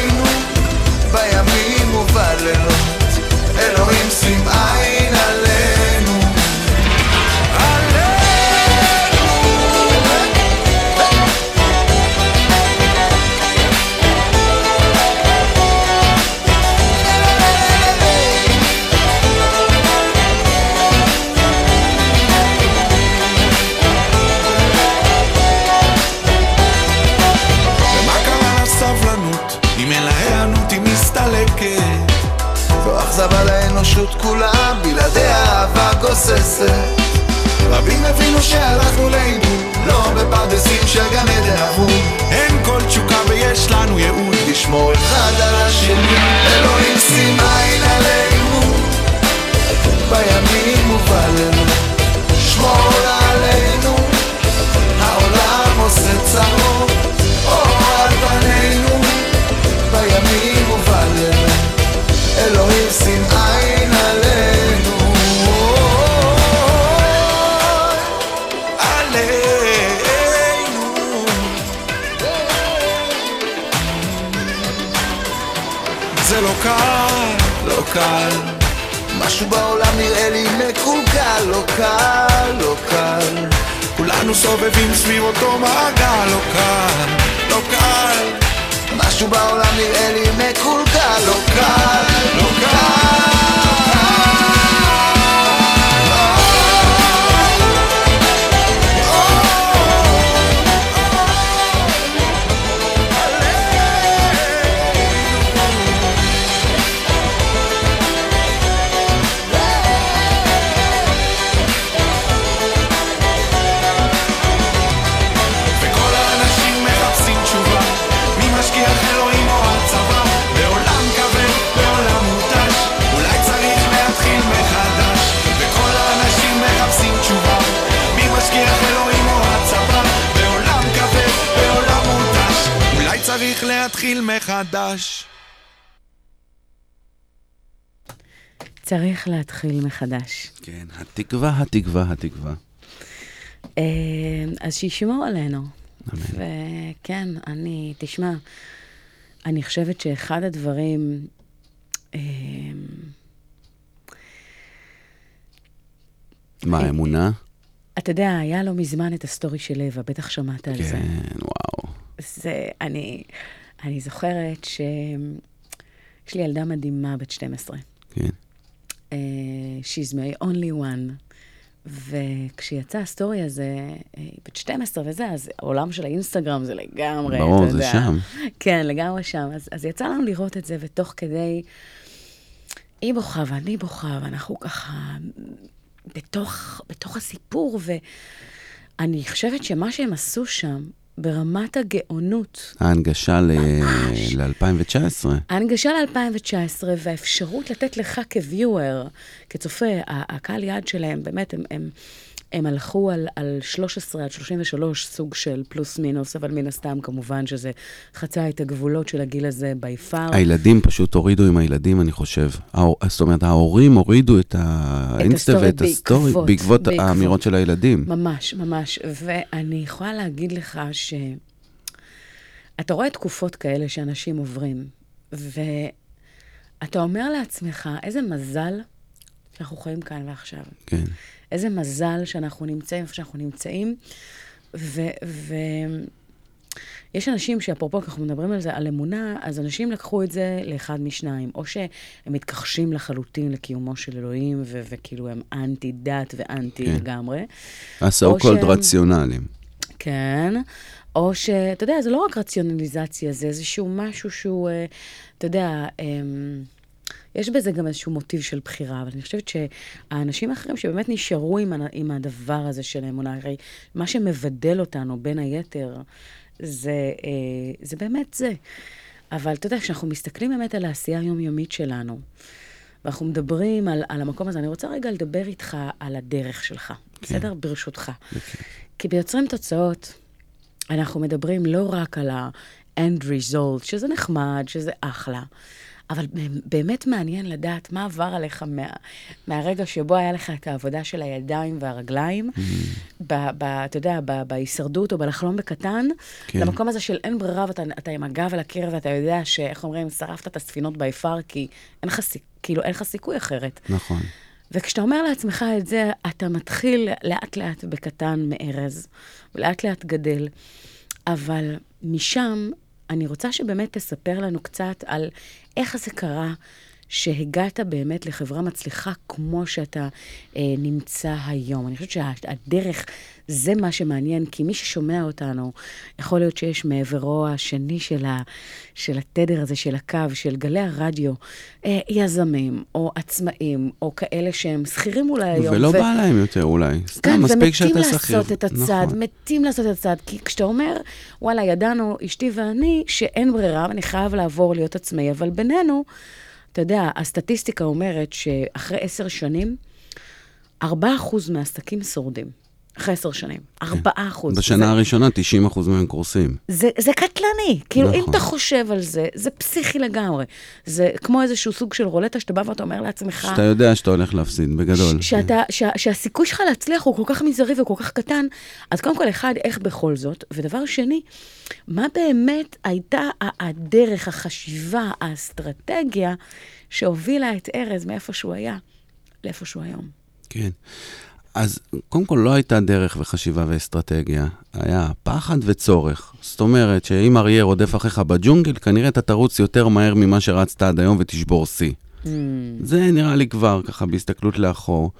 להתחיל מחדש צריך להתחיל מחדש. כן, התקווה, התקווה, התקווה. אה, אז שישמור עלינו. אמן. וכן, אני, תשמע, אני חושבת שאחד הדברים... אה, מה, אמונה? אתה יודע, היה לא מזמן את הסטורי של לבה, בטח שמעת על זה. כן, וואו. זה, אני, אני זוכרת שיש לי ילדה מדהימה בת 12. כן. Uh, she's my only one. וככשיצא הסטורי הזה, אה, היא בת 12 וזה, אז העולם של האינסטגרם זה לגמרי, ברור, אתה זה יודע. שם. כן, לגמרי שם. אז, אז יצא לנו לראות את זה, ותוך כדי, היא בוכה ואני בוכה, ואנחנו ככה בתוך, בתוך הסיפור, ואני חושבת שמה שהם עשו שם, ברמת הגאונות, ההנגשה ממש. ל-2019. ההנגשה ל-2019 והאפשרות לתת לך כ viewer, כצופה, הקהל יעד שלהם, באמת, הם, הם, הם הלכו על, על 13 עד 33, סוג של פלוס מינוס, אבל מן הסתם, כמובן שזה חצה את הגבולות של הגיל הזה by far. הילדים פשוט הורידו עם הילדים, אני חושב. ההור- זאת אומרת, ההורים הורידו את האינסטה ה story ואת ה story בעקבות- בעקבות בעקבות. האמירות של הילדים. ממש, ממש. ואני יכולה להגיד לך ש... אתה רואה תקופות כאלה שאנשים עוברים, ואתה אומר לעצמך, איזה מזל שאנחנו חיים כאן ועכשיו. כן. איזה מזל שאנחנו נמצאים איפה שאנחנו נמצאים. ו... ו... אנשים שאפרופו, אנחנו מדברים על זה, על אמונה, אז אנשים לקחו את זה לאחד משניים. או שהם מתכחשים לחלוטין לקיומו של אלוהים, ו- וכאילו הם אנטי דת ואנטי כן. לגמרי. או called שהם- רציונליים. כן. או שאתה יודע, זה לא רק רציונליזציה, זה איזשהו משהו שהוא, אה, אתה יודע, אמ, יש בזה גם איזשהו מוטיב של בחירה, אבל אני חושבת שהאנשים האחרים שבאמת נשארו עם, עם הדבר הזה של האמונה, הרי מה שמבדל אותנו, בין היתר, זה, אה, זה באמת זה. אבל אתה יודע, כשאנחנו מסתכלים באמת על העשייה היומיומית שלנו, ואנחנו מדברים על, על המקום הזה, אני רוצה רגע לדבר איתך על הדרך שלך, בסדר? ברשותך. כי ביוצרים תוצאות, אנחנו מדברים לא רק על ה-end result, שזה נחמד, שזה אחלה, אבל באמת מעניין לדעת מה עבר עליך מה, מהרגע שבו היה לך את העבודה של הידיים והרגליים, ב, ב, אתה יודע, ב, בהישרדות או בלחלום בקטן, כן. למקום הזה של אין ברירה ואתה אתה עם הגב על הקיר ואתה יודע שאיך אומרים, שרפת את הספינות ביפר, כי אין לך, כאילו, אין לך סיכוי אחרת. נכון. וכשאתה אומר לעצמך את זה, אתה מתחיל לאט-לאט בקטן מארז, ולאט-לאט גדל. אבל משם, אני רוצה שבאמת תספר לנו קצת על איך זה קרה שהגעת באמת לחברה מצליחה כמו שאתה אה, נמצא היום. אני חושבת שהדרך, זה מה שמעניין, כי מי ששומע אותנו, יכול להיות שיש מעברו השני של, ה, של התדר הזה, של הקו, של גלי הרדיו, אה, יזמים, או עצמאים, או כאלה שהם שכירים אולי היום. ולא ו- בא להם יותר אולי. סתם, כן, מספיק שאתה ומתים שכיר. לעשות את הצעד, נכון. מתים לעשות את הצעד. כי כשאתה אומר, וואלה, ידענו, אשתי ואני, שאין ברירה, ואני חייב לעבור להיות עצמאי, אבל בינינו, אתה יודע, הסטטיסטיקה אומרת שאחרי עשר שנים, 4% מהעסקים שורדים. אחרי עשר שנים. 4%. כן. בשנה הראשונה 90% מהם קורסים. זה, זה קטלני. כאילו, נכון. אם. אתה חושב על זה, זה פסיכי לגמרי. זה כמו איזשהו סוג של רולטה שאתה בא ואתה אומר לעצמך... שאתה יודע שאתה הולך להפסיד, בגדול. ש- שאתה, שה, שהסיכוי שלך להצליח הוא כל כך מזערי וכל כך קטן. אז קודם כל, אחד, איך בכל זאת? ודבר שני, מה באמת הייתה הדרך, החשיבה, האסטרטגיה שהובילה את ארז מאיפה שהוא היה לאיפה שהוא היום? כן. אז קודם כל לא הייתה דרך וחשיבה ואסטרטגיה, היה פחד וצורך. זאת אומרת שאם אריה רודף אחריך בג'ונגל, כנראה אתה תרוץ יותר מהר ממה שרצת עד היום ותשבור שיא. זה נראה לי כבר ככה בהסתכלות לאחור,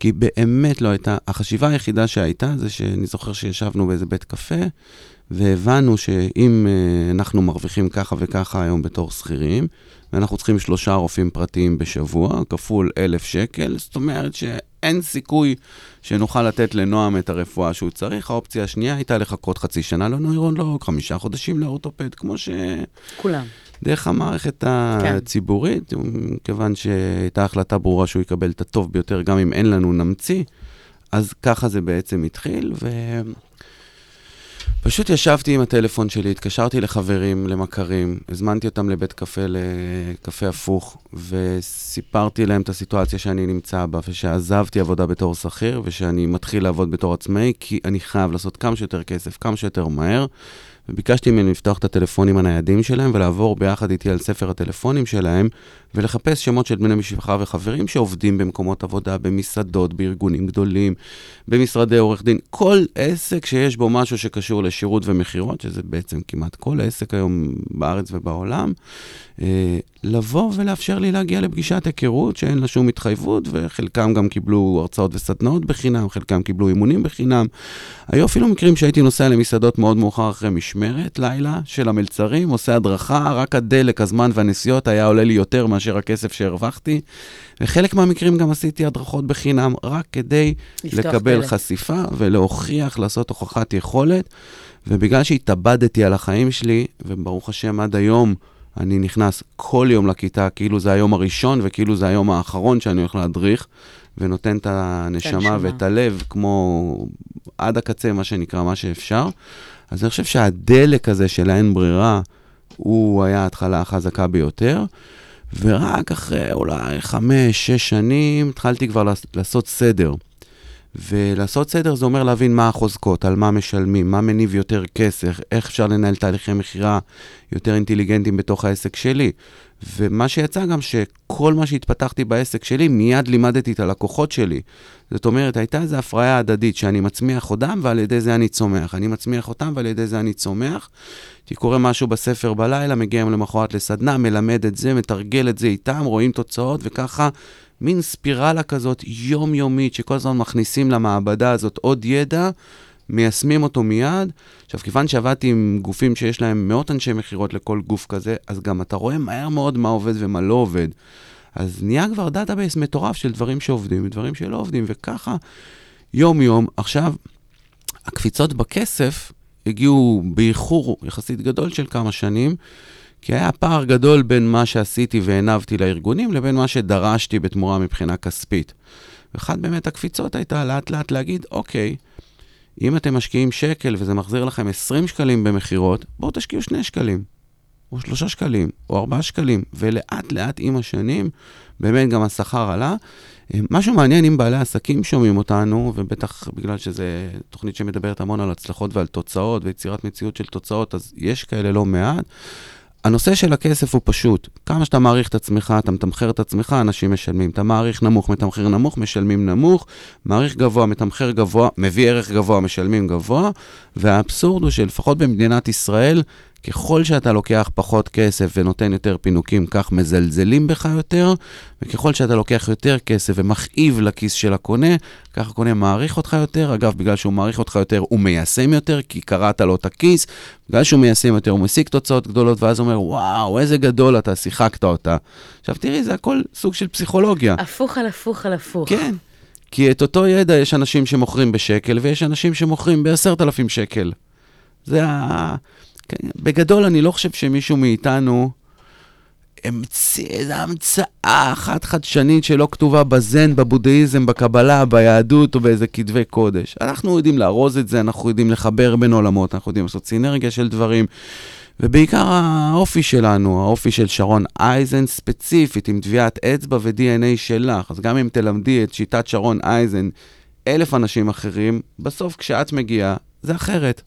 כי באמת לא הייתה, החשיבה היחידה שהייתה זה שאני זוכר שישבנו באיזה בית קפה, והבנו שאם אה, אנחנו מרוויחים ככה וככה היום בתור שכירים, ואנחנו צריכים שלושה רופאים פרטיים בשבוע, כפול אלף שקל, זאת אומרת שאין סיכוי שנוכל לתת לנועם את הרפואה שהוא צריך. האופציה השנייה הייתה לחכות חצי שנה לנוירולוג, חמישה חודשים לאורתופד, כמו ש... כולם. דרך המערכת כן. הציבורית, כיוון שהייתה החלטה ברורה שהוא יקבל את הטוב ביותר, גם אם אין לנו נמציא, אז ככה זה בעצם התחיל, ו... פשוט ישבתי עם הטלפון שלי, התקשרתי לחברים, למכרים, הזמנתי אותם לבית קפה, לקפה הפוך, וסיפרתי להם את הסיטואציה שאני נמצא בה, ושעזבתי עבודה בתור שכיר, ושאני מתחיל לעבוד בתור עצמאי, כי אני חייב לעשות כמה שיותר כסף, כמה שיותר מהר, וביקשתי ממנו לפתוח את הטלפונים הניידים שלהם ולעבור ביחד איתי על ספר הטלפונים שלהם ולחפש שמות של בני משפחה וחברים שעובדים במקומות עבודה, במסעדות, בארגונים גדולים, במשרדי עורך דין, כל עסק שיש בו משהו שקשור לשירות ומכירות, שזה בעצם כמעט כל עסק היום בארץ ובעולם, לבוא ולאפשר לי להגיע לפגישת היכרות שאין לה שום התחייבות, וחלקם גם קיבלו הרצאות וסדנאות בחינם, חלקם קיבלו אימונים בחינם. היו אפילו מקרים שהייתי נוסע למסעדות מאוד מאוחר אחרי משמרת, לילה, של המלצרים, עושה הדרכה, רק הדלק, הזמן והנסיעות היה עולה לי יותר מאשר הכסף שהרווחתי. וחלק מהמקרים גם עשיתי הדרכות בחינם, רק כדי לקבל דלת. חשיפה ולהוכיח, לעשות הוכחת יכולת. ובגלל שהתאבדתי על החיים שלי, וברוך השם עד היום, אני נכנס כל יום לכיתה, כאילו זה היום הראשון וכאילו זה היום האחרון שאני הולך להדריך, ונותן את הנשמה הנשמה. ואת הלב כמו עד הקצה, מה שנקרא, מה שאפשר. אז אני חושב שהדלק הזה של האין ברירה, הוא היה ההתחלה החזקה ביותר. ורק אחרי אולי חמש, שש שנים, התחלתי כבר לעש- לעשות סדר. ולעשות סדר זה אומר להבין מה החוזקות, על מה משלמים, מה מניב יותר כסף, איך אפשר לנהל תהליכי מכירה יותר אינטליגנטיים בתוך העסק שלי. ומה שיצא גם שכל מה שהתפתחתי בעסק שלי, מיד לימדתי את הלקוחות שלי. זאת אומרת, הייתה איזו הפריה הדדית שאני מצמיח אותם ועל ידי זה אני צומח. אני מצמיח אותם ועל ידי זה אני צומח. כי קורה משהו בספר בלילה, מגיע יום למחרת לסדנה, מלמד את זה, מתרגל את זה איתם, רואים תוצאות, וככה מין ספירלה כזאת יומיומית, שכל הזמן מכניסים למעבדה הזאת עוד ידע, מיישמים אותו מיד. עכשיו, כיוון שעבדתי עם גופים שיש להם מאות אנשי מכירות לכל גוף כזה, אז גם אתה רואה מהר מאוד מה עובד ומה לא עובד. אז נהיה כבר database מטורף של דברים שעובדים ודברים שלא עובדים, וככה יום-יום. עכשיו, הקפיצות בכסף הגיעו באיחור יחסית גדול של כמה שנים, כי היה פער גדול בין מה שעשיתי והנבתי לארגונים לבין מה שדרשתי בתמורה מבחינה כספית. ואחת באמת הקפיצות הייתה לאט לאט להגיד, אוקיי, אם אתם משקיעים שקל וזה מחזיר לכם 20 שקלים במכירות, בואו תשקיעו 2 שקלים, או 3 שקלים, או 4 שקלים, ולאט לאט עם השנים, באמת גם השכר עלה. אה, משהו מעניין אם בעלי עסקים שומעים אותנו, ובטח בגלל שזו תוכנית שמדברת המון על הצלחות ועל תוצאות ויצירת מציאות של תוצאות, אז יש כאלה לא מעט. הנושא של הכסף הוא פשוט. כמה שאתה מעריך את עצמך, אתה מתמחר את עצמך, אנשים משלמים. אתה מעריך נמוך, מתמחר נמוך, משלמים נמוך. מעריך גבוה, מתמחר גבוה, מביא ערך גבוה, משלמים גבוה. והאבסורד הוא שלפחות במדינת ישראל, ככל שאתה לוקח פחות כסף ונותן יותר פינוקים, כך מזלזלים בך יותר, וככל שאתה לוקח יותר כסף ומכאיב לכיס של הקונה, כך הקונה מעריך אותך יותר. אגב, בגלל שהוא מעריך אותך יותר, הוא מיישם יותר, כי קראת לו את הכיס. בגלל שהוא מיישם יותר, הוא משיג תוצאות גדולות, ואז אומר, וואו, איזה גדול אתה, שיחקת אותה. עכשיו תראי, זה הכל סוג של פסיכולוגיה. הפוך על הפוך על הפוך. כן. כי את אותו ידע יש אנשים שמוכרים בשקל, ויש אנשים שמוכרים בעשרת אלפים שקל. זה ה... כן, בגדול, אני לא חושב שמישהו מאיתנו המציא איזו המצאה אחת חדשנית שלא כתובה בזן, בבודהיזם, בקבלה, ביהדות או באיזה כתבי קודש. אנחנו יודעים לארוז את זה, אנחנו יודעים לחבר בין עולמות, אנחנו יודעים לעשות סינרגיה של דברים. ובעיקר האופי שלנו, האופי של שרון אייזן ספציפית, עם טביעת אצבע ו-DNA שלך. אז גם אם תלמדי את שיטת שרון אייזן אלף אנשים אחרים, בסוף כשאת מגיעה, זה אחרת.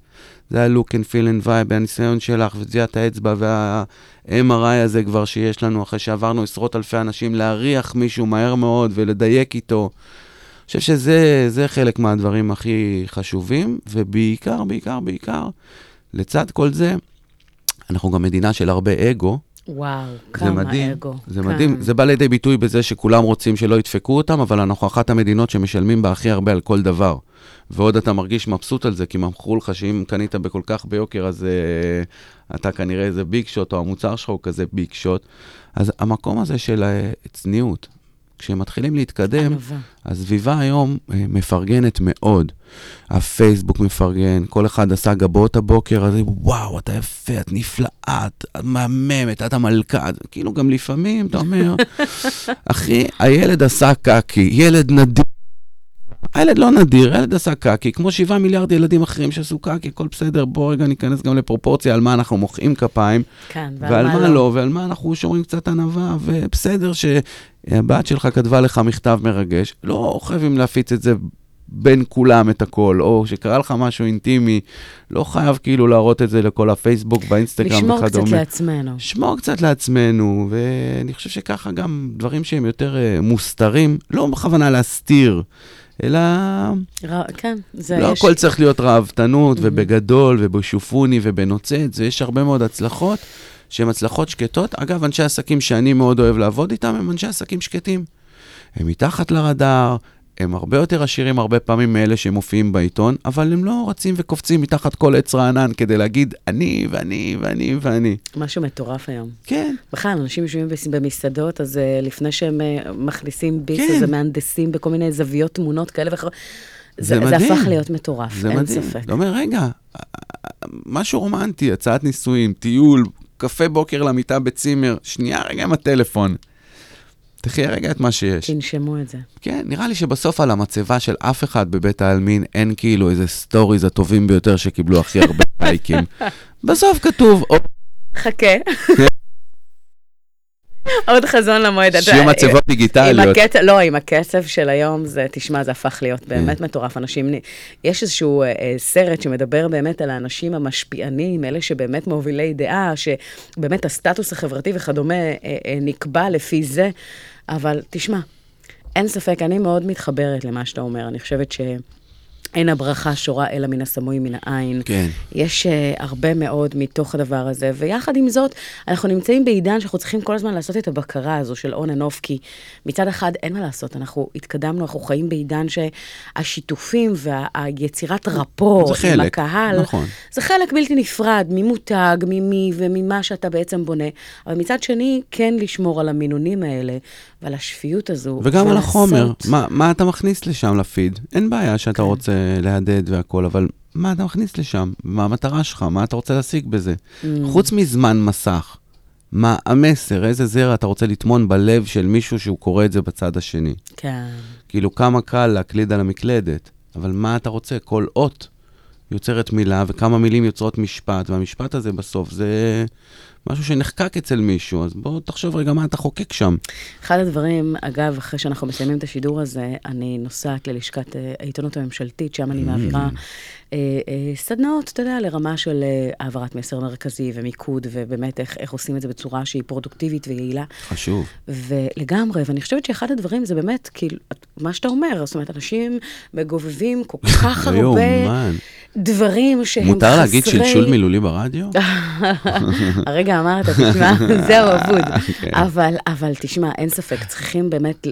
זה ה-look and feel and vibe, הניסיון שלך וטביעת האצבע וה-MRI הזה כבר שיש לנו אחרי שעברנו עשרות אלפי אנשים, להריח מישהו מהר מאוד ולדייק איתו. אני חושב שזה חלק מהדברים הכי חשובים, ובעיקר, בעיקר, בעיקר, לצד כל זה, אנחנו גם מדינה של הרבה אגו. וואו, זה כמה מדהים, אגו. זה כן. מדהים. זה בא לידי ביטוי בזה שכולם רוצים שלא ידפקו אותם, אבל אנחנו אחת המדינות שמשלמים בה הכי הרבה על כל דבר. ועוד אתה מרגיש מבסוט על זה, כי מכרו לך שאם קנית בכל כך ביוקר, אז uh, אתה כנראה איזה ביג שוט, או המוצר שלך הוא כזה ביג שוט. אז המקום הזה של uh, צניעות, כשהם מתחילים להתקדם, ענווה. הסביבה היום אה, מפרגנת מאוד. הפייסבוק מפרגן, כל אחד עשה גבות הבוקר, אז וואו, אתה יפה, את נפלאה, את מהממת, את המלכה. כאילו גם לפעמים, אתה אומר, אחי, הילד עשה קקי, ילד נדיר. הילד לא נדיר, הילד עשה קקי, כמו שבעה מיליארד ילדים אחרים שעשו קקי, הכל בסדר, בוא רגע ניכנס גם לפרופורציה על מה אנחנו מוחאים כפיים, כן, ועל מה לא, ועל מה אנחנו שומרים קצת ענווה, ובסדר שהבת שלך כתבה לך מכתב מרגש, לא חייבים להפיץ את זה בין כולם את הכל, או שקרה לך משהו אינטימי, לא חייב כאילו להראות את זה לכל הפייסבוק, באינסטגרם לשמור וכדומה. קצת לעצמנו. לשמור קצת לעצמנו, ואני חושב שככה גם דברים שהם יותר uh, מוסתרים, לא בכוונה להסתיר, אלא ר... כן, זה לא יש... הכל צריך להיות ראוותנות Mhm. ובגדול ובשופוני ובנוצץ, ויש הרבה מאוד הצלחות שהן הצלחות שקטות. אגב, אנשי עסקים שאני מאוד אוהב לעבוד איתם הם אנשי עסקים שקטים. הם מתחת לרדאר, הם הרבה יותר עשירים הרבה פעמים מאלה שמופיעים בעיתון, אבל הם לא רצים וקופצים מתחת כל עץ רענן כדי להגיד אני ואני ואני ואני. משהו מטורף היום. כן. בכלל, אנשים יושבים במסעדות, אז uh, לפני שהם uh, מכניסים ביס, כן. אז הם מהנדסים בכל מיני זוויות תמונות כאלה ואחרות. זה זה, זה. הפך להיות מטורף, זה אין מדהים. ספק. אתה אומר, רגע, משהו רומנטי, הצעת נישואים, טיול, קפה בוקר למיטה בצימר, שנייה רגע עם הטלפון. תחיה רגע את מה שיש. תנשמו את זה. כן, נראה לי שבסוף על המצבה של אף אחד בבית העלמין אין כאילו איזה stories הטובים ביותר שקיבלו הכי הרבה לייקים. בסוף כתוב, "או, חכה. עוד חזון למועד. שיהיו מצבות עם דיגיטליות. הקצב, לא, עם הקצב של היום, זה, תשמע, זה הפך להיות באמת מטורף. אנשים, יש איזשהו אה, אה, סרט שמדבר באמת על האנשים המשפיענים, אלה שבאמת מובילי דעה, שבאמת הסטטוס החברתי וכדומה אה, אה, נקבע לפי זה, אבל תשמע, אין ספק, אני מאוד מתחברת למה שאתה אומר, אני חושבת ש... אין הברכה שורה אלא מן הסמוי מן העין. כן. יש uh, הרבה מאוד מתוך הדבר הזה, ויחד עם זאת, אנחנו נמצאים בעידן שאנחנו צריכים כל הזמן לעשות את הבקרה הזו של and off, כי מצד אחד אין מה לעשות, אנחנו התקדמנו, אנחנו חיים בעידן שהשיתופים והיצירת רפור זה עם חלק, הקהל, נכון. זה חלק בלתי נפרד ממותג, ממי וממה שאתה בעצם בונה, אבל מצד שני, כן לשמור על המינונים האלה ועל השפיות הזו. וגם על החומר, מה, מה אתה מכניס לשם לפיד? אין בעיה שאתה כן. רוצה להדד והכל, אבל מה אתה מכניס לשם? מה המטרה שלך? מה אתה רוצה להשיג בזה? Mm. חוץ מזמן מסך. מה המסר, איזה זרע אתה רוצה לטמון בלב של מישהו שהוא קורא את זה בצד השני. כן. כאילו, כמה קל להקליד על המקלדת, אבל מה אתה רוצה? כל אות יוצרת מילה, וכמה מילים יוצרות משפט, והמשפט הזה בסוף זה משהו שנחקק אצל מישהו, אז בוא תחשוב רגע מה אתה חוקק שם. אחד הדברים, אגב, אחרי שאנחנו מסיימים את השידור הזה, אני נוסעת ללשכת אה, העיתונות הממשלתית, שם אני מעבירה אה, אה, סדנאות, אתה יודע, לרמה של אה, העברת מסר מרכזי ומיקוד, ובאמת איך, איך עושים את זה בצורה שהיא פרודוקטיבית ויעילה. חשוב. ולגמרי, ואני חושבת שאחד הדברים זה באמת, כאילו, מה שאתה אומר, זאת אומרת, אנשים מגובבים כל כך הרבה. דברים שהם חסרי... מותר להגיד שלשול מילולי ברדיו? הרגע אמרת, תשמע, זהו אבוד. כן. אבל, אבל תשמע, אין ספק, צריכים באמת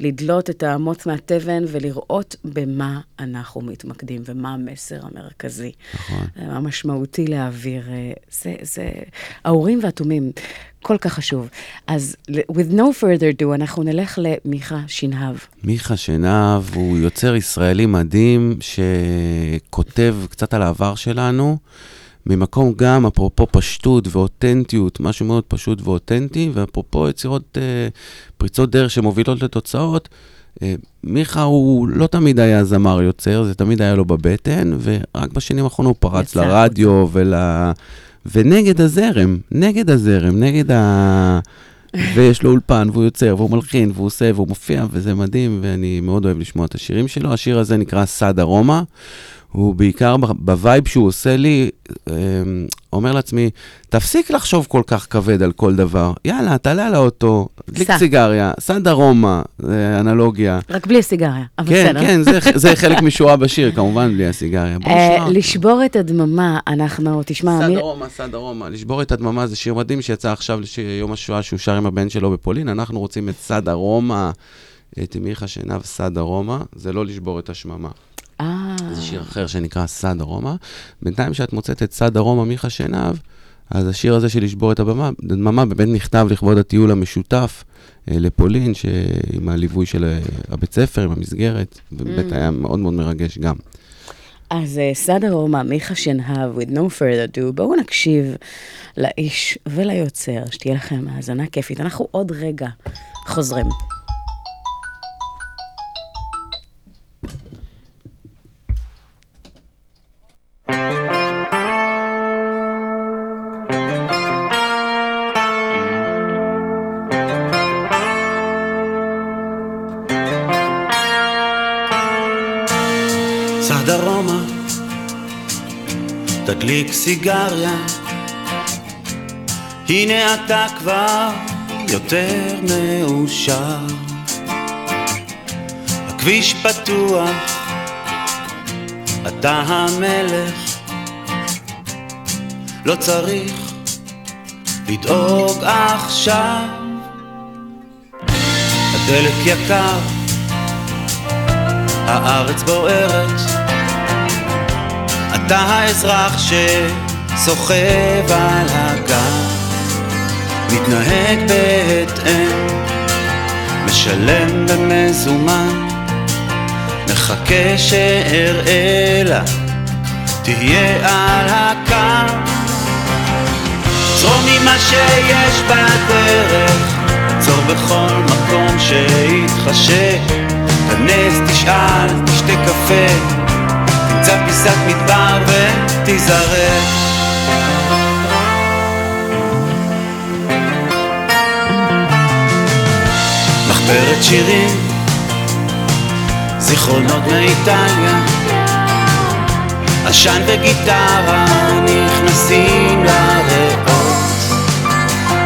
לדלות את המוץ מהתבן ולראות במה אנחנו מתמקדים ומה המסר המרכזי. נכון. מה משמעותי להעביר. אה, זה, זה, האורים והתומים, כל כך חשוב. אז with no further ado, אנחנו נלך למיכה שנהב. מיכה שנהב הוא יוצר ישראלי מדהים שכותב קצת על העבר שלנו, ממקום גם, אפרופו פשטות ואותנטיות, משהו מאוד פשוט ואותנטי, ואפרופו יצירות אה, פריצות דרך שמובילות לתוצאות. אה, מיכה הוא לא תמיד היה זמר יוצר, זה תמיד היה לו בבטן, ורק בשנים האחרונות הוא פרץ יצא לרדיו ול... ונגד הזרם, נגד הזרם, נגד ה... ויש לו אולפן, והוא יוצר, והוא מלחין, והוא עושה, והוא מופיע, וזה מדהים, ואני מאוד אוהב לשמוע את השירים שלו. השיר הזה נקרא סע דרומה. הוא בעיקר ב vibe שהוא עושה לי, אמ, אומר לעצמי, תפסיק לחשוב כל כך כבד על כל דבר. יאללה, תעלה על האוטו, דלק, סע. סיגריה, סע דרומה, זה אנלוגיה. רק בלי הסיגריה, אבל כן, בסדר. כן, זה, זה חלק משורה בשיר, כמובן בלי הסיגריה. בוא אה, נשמע. לשבור את הדממה, אנחנו, תשמע, סד אמיר- ארומה, סד ארומה. לשבור את הדממה זה שיר מדהים שיצא עכשיו ליום השואה שהוא שר עם הבן שלו בפולין. אנחנו רוצים את סד ארומה, את מיכה שנהב סד ארומה, זה לא לשבור את השממה. אה, זה שיר אחר שנקרא סד ארומה. בינתיים כשאת מוצאת את סד ארומה מיכה שנהב, אז השיר הזה של לשבור את הבמה, הדממה באמת נכתב לכבוד הטיול המשותף אה, לפולין, ש- עם הליווי של אה, הבית ספר, עם המסגרת, ובאמת היה מאוד מאוד מרגש גם. אז אה, סעד ארומה, מיכה שנהב, with no further ado, בואו נקשיב לאיש וליוצר, שתהיה לכם האזנה כיפית. אנחנו עוד רגע חוזרים. סע דרומה, תדליק סיגריה, הנה אתה כבר יותר מאושר. הכביש פתוח, אתה המלך, לא צריך לדאוג עכשיו. הדלק יקר, הארץ בוערת, אתה האזרח שסוחב על הגב, מתנהג בהתאם, משלם במזומן, מחכה שאראלה תהיה על הקו. זרום ממה שיש בדרך, עצור בכל מקום שיתחשק, תנס, תשאל, תשתה קפה, תמצא פיסת מדבר ותיזרק. מחברת שירים, זיכרונות מאיטליה, עשן וגיטרה נכנסים לריאות.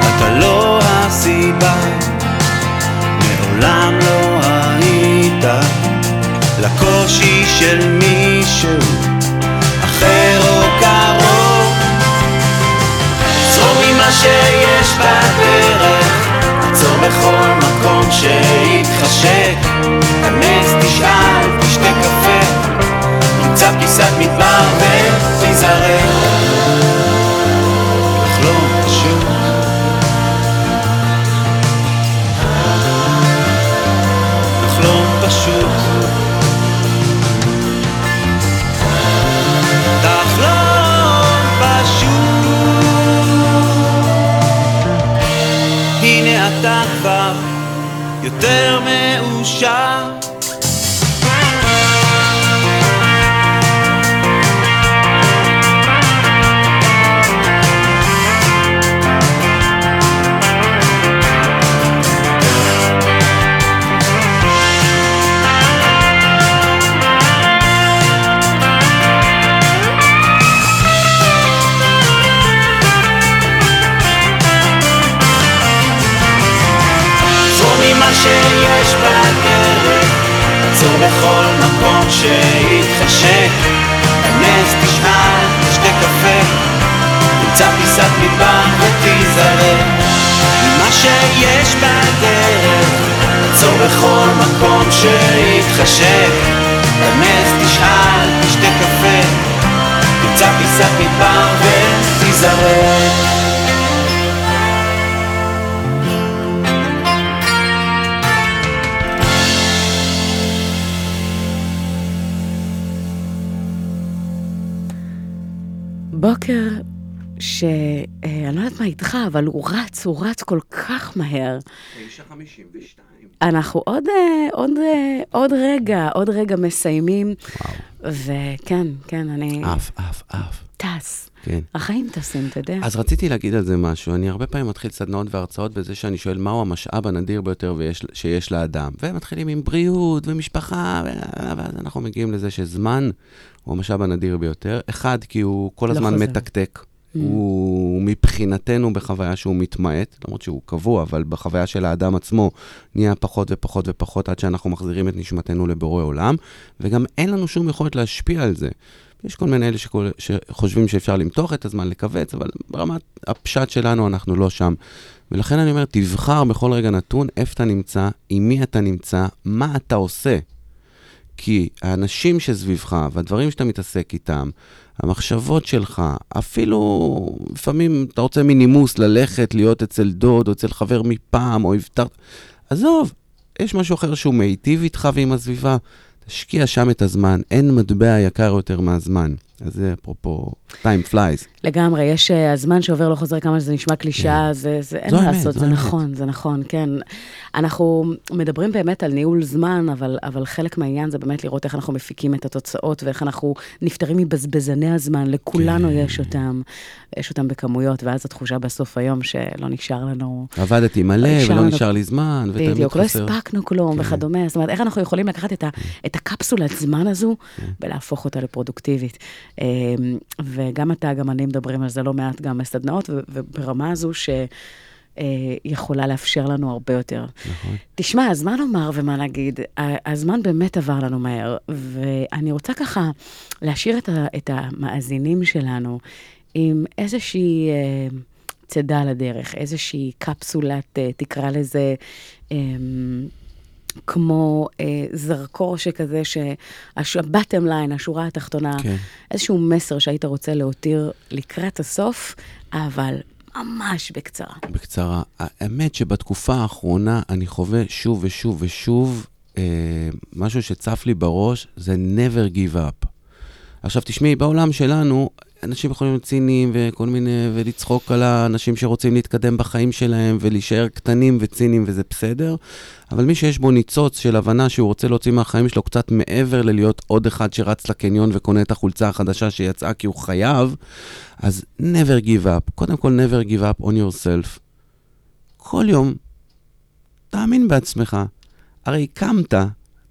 אתה לא הסיבה, מעולם לא היית לקושי של מישהו אחר או קרוב. זרום ממה שיש בדרך, עצור בכל מקום שיתחשק. כנס, תשאל, תשתה 9.52. אנחנו עוד, אה, עוד, אה, עוד רגע, עוד רגע מסיימים. וכן, כן, אני עף, עף, עף. טס. כן. החיים טסים, אתה יודע. אז רציתי להגיד על זה משהו. אני הרבה פעמים מתחיל סדנאות והרצאות בזה שאני שואל מהו המשאב הנדיר ביותר ויש, שיש לאדם. ומתחילים עם בריאות ומשפחה, ואז אנחנו מגיעים לזה שזמן הוא המשאב הנדיר ביותר. אחד, כי הוא כל לא הזמן חוזר. מתקתק. Mm. הוא מבחינתנו בחוויה שהוא מתמעט, למרות שהוא קבוע, אבל בחוויה של האדם עצמו נהיה פחות ופחות ופחות עד שאנחנו מחזירים את נשמתנו לבורא עולם, וגם אין לנו שום יכולת להשפיע על זה. יש כל מיני אלה שכל, שחושבים שאפשר למתוח את הזמן, לכווץ, אבל ברמת הפשט שלנו אנחנו לא שם. ולכן אני אומר, תבחר בכל רגע נתון איפה אתה נמצא, עם מי אתה נמצא, מה אתה עושה. כי האנשים שסביבך והדברים שאתה מתעסק איתם, המחשבות שלך, אפילו לפעמים אתה רוצה מנימוס ללכת, להיות אצל דוד או אצל חבר מפעם, או הבטחת... עזוב, יש משהו אחר שהוא מיטיב איתך ועם הסביבה, תשקיע שם את הזמן, אין מטבע יקר יותר מהזמן. אז זה אפרופו time flies. לגמרי, יש uh, הזמן שעובר לא חוזר כמה שזה נשמע קלישאה, זה, זה אין מה לעשות, זה האמת. נכון, זה נכון, כן. אנחנו מדברים באמת על ניהול זמן, אבל, אבל חלק מהעניין זה באמת לראות איך אנחנו מפיקים את התוצאות ואיך אנחנו נפטרים מבזבזני הזמן, לכולנו כן. יש אותם, יש אותם בכמויות, ואז התחושה בסוף היום שלא נשאר לנו... עבדתי מלא ולא לנו- נשאר לי זמן, ותמיד בדיוק, לא חסר. הספקנו כלום כן. וכדומה. זאת אומרת, איך אנחנו יכולים לקחת את, ה, את הקפסולת זמן הזו כן. ולהפוך אותה לפרודוקטיבית. אמ, וגם אתה, גם אני מדברים על זה לא מעט גם בסדנאות, וברמה הזו שיכולה לאפשר לנו הרבה יותר. נכון. תשמע, אז מה לומר ומה להגיד? הזמן באמת עבר לנו מהר, ואני רוצה ככה להשאיר את, ה, את המאזינים שלנו עם איזושהי אה, צידה לדרך, איזושהי קפסולת, אה, תקרא לזה, אה, כמו אה, זרקור שכזה, שה-bottom line, השורה התחתונה, כן. איזשהו מסר שהיית רוצה להותיר לקראת הסוף, אבל ממש בקצרה. בקצרה, האמת שבתקופה האחרונה אני חווה שוב ושוב ושוב אה, משהו שצף לי בראש, זה never give up. עכשיו תשמעי, בעולם שלנו, אנשים יכולים להיות ציניים וכל מיני, ולצחוק על האנשים שרוצים להתקדם בחיים שלהם ולהישאר קטנים וציניים וזה בסדר, אבל מי שיש בו ניצוץ של הבנה שהוא רוצה להוציא מהחיים שלו קצת מעבר ללהיות עוד אחד שרץ לקניון וקונה את החולצה החדשה שיצאה כי הוא חייב, אז never give up. קודם כל, never give up on yourself. כל יום, תאמין בעצמך. הרי קמת,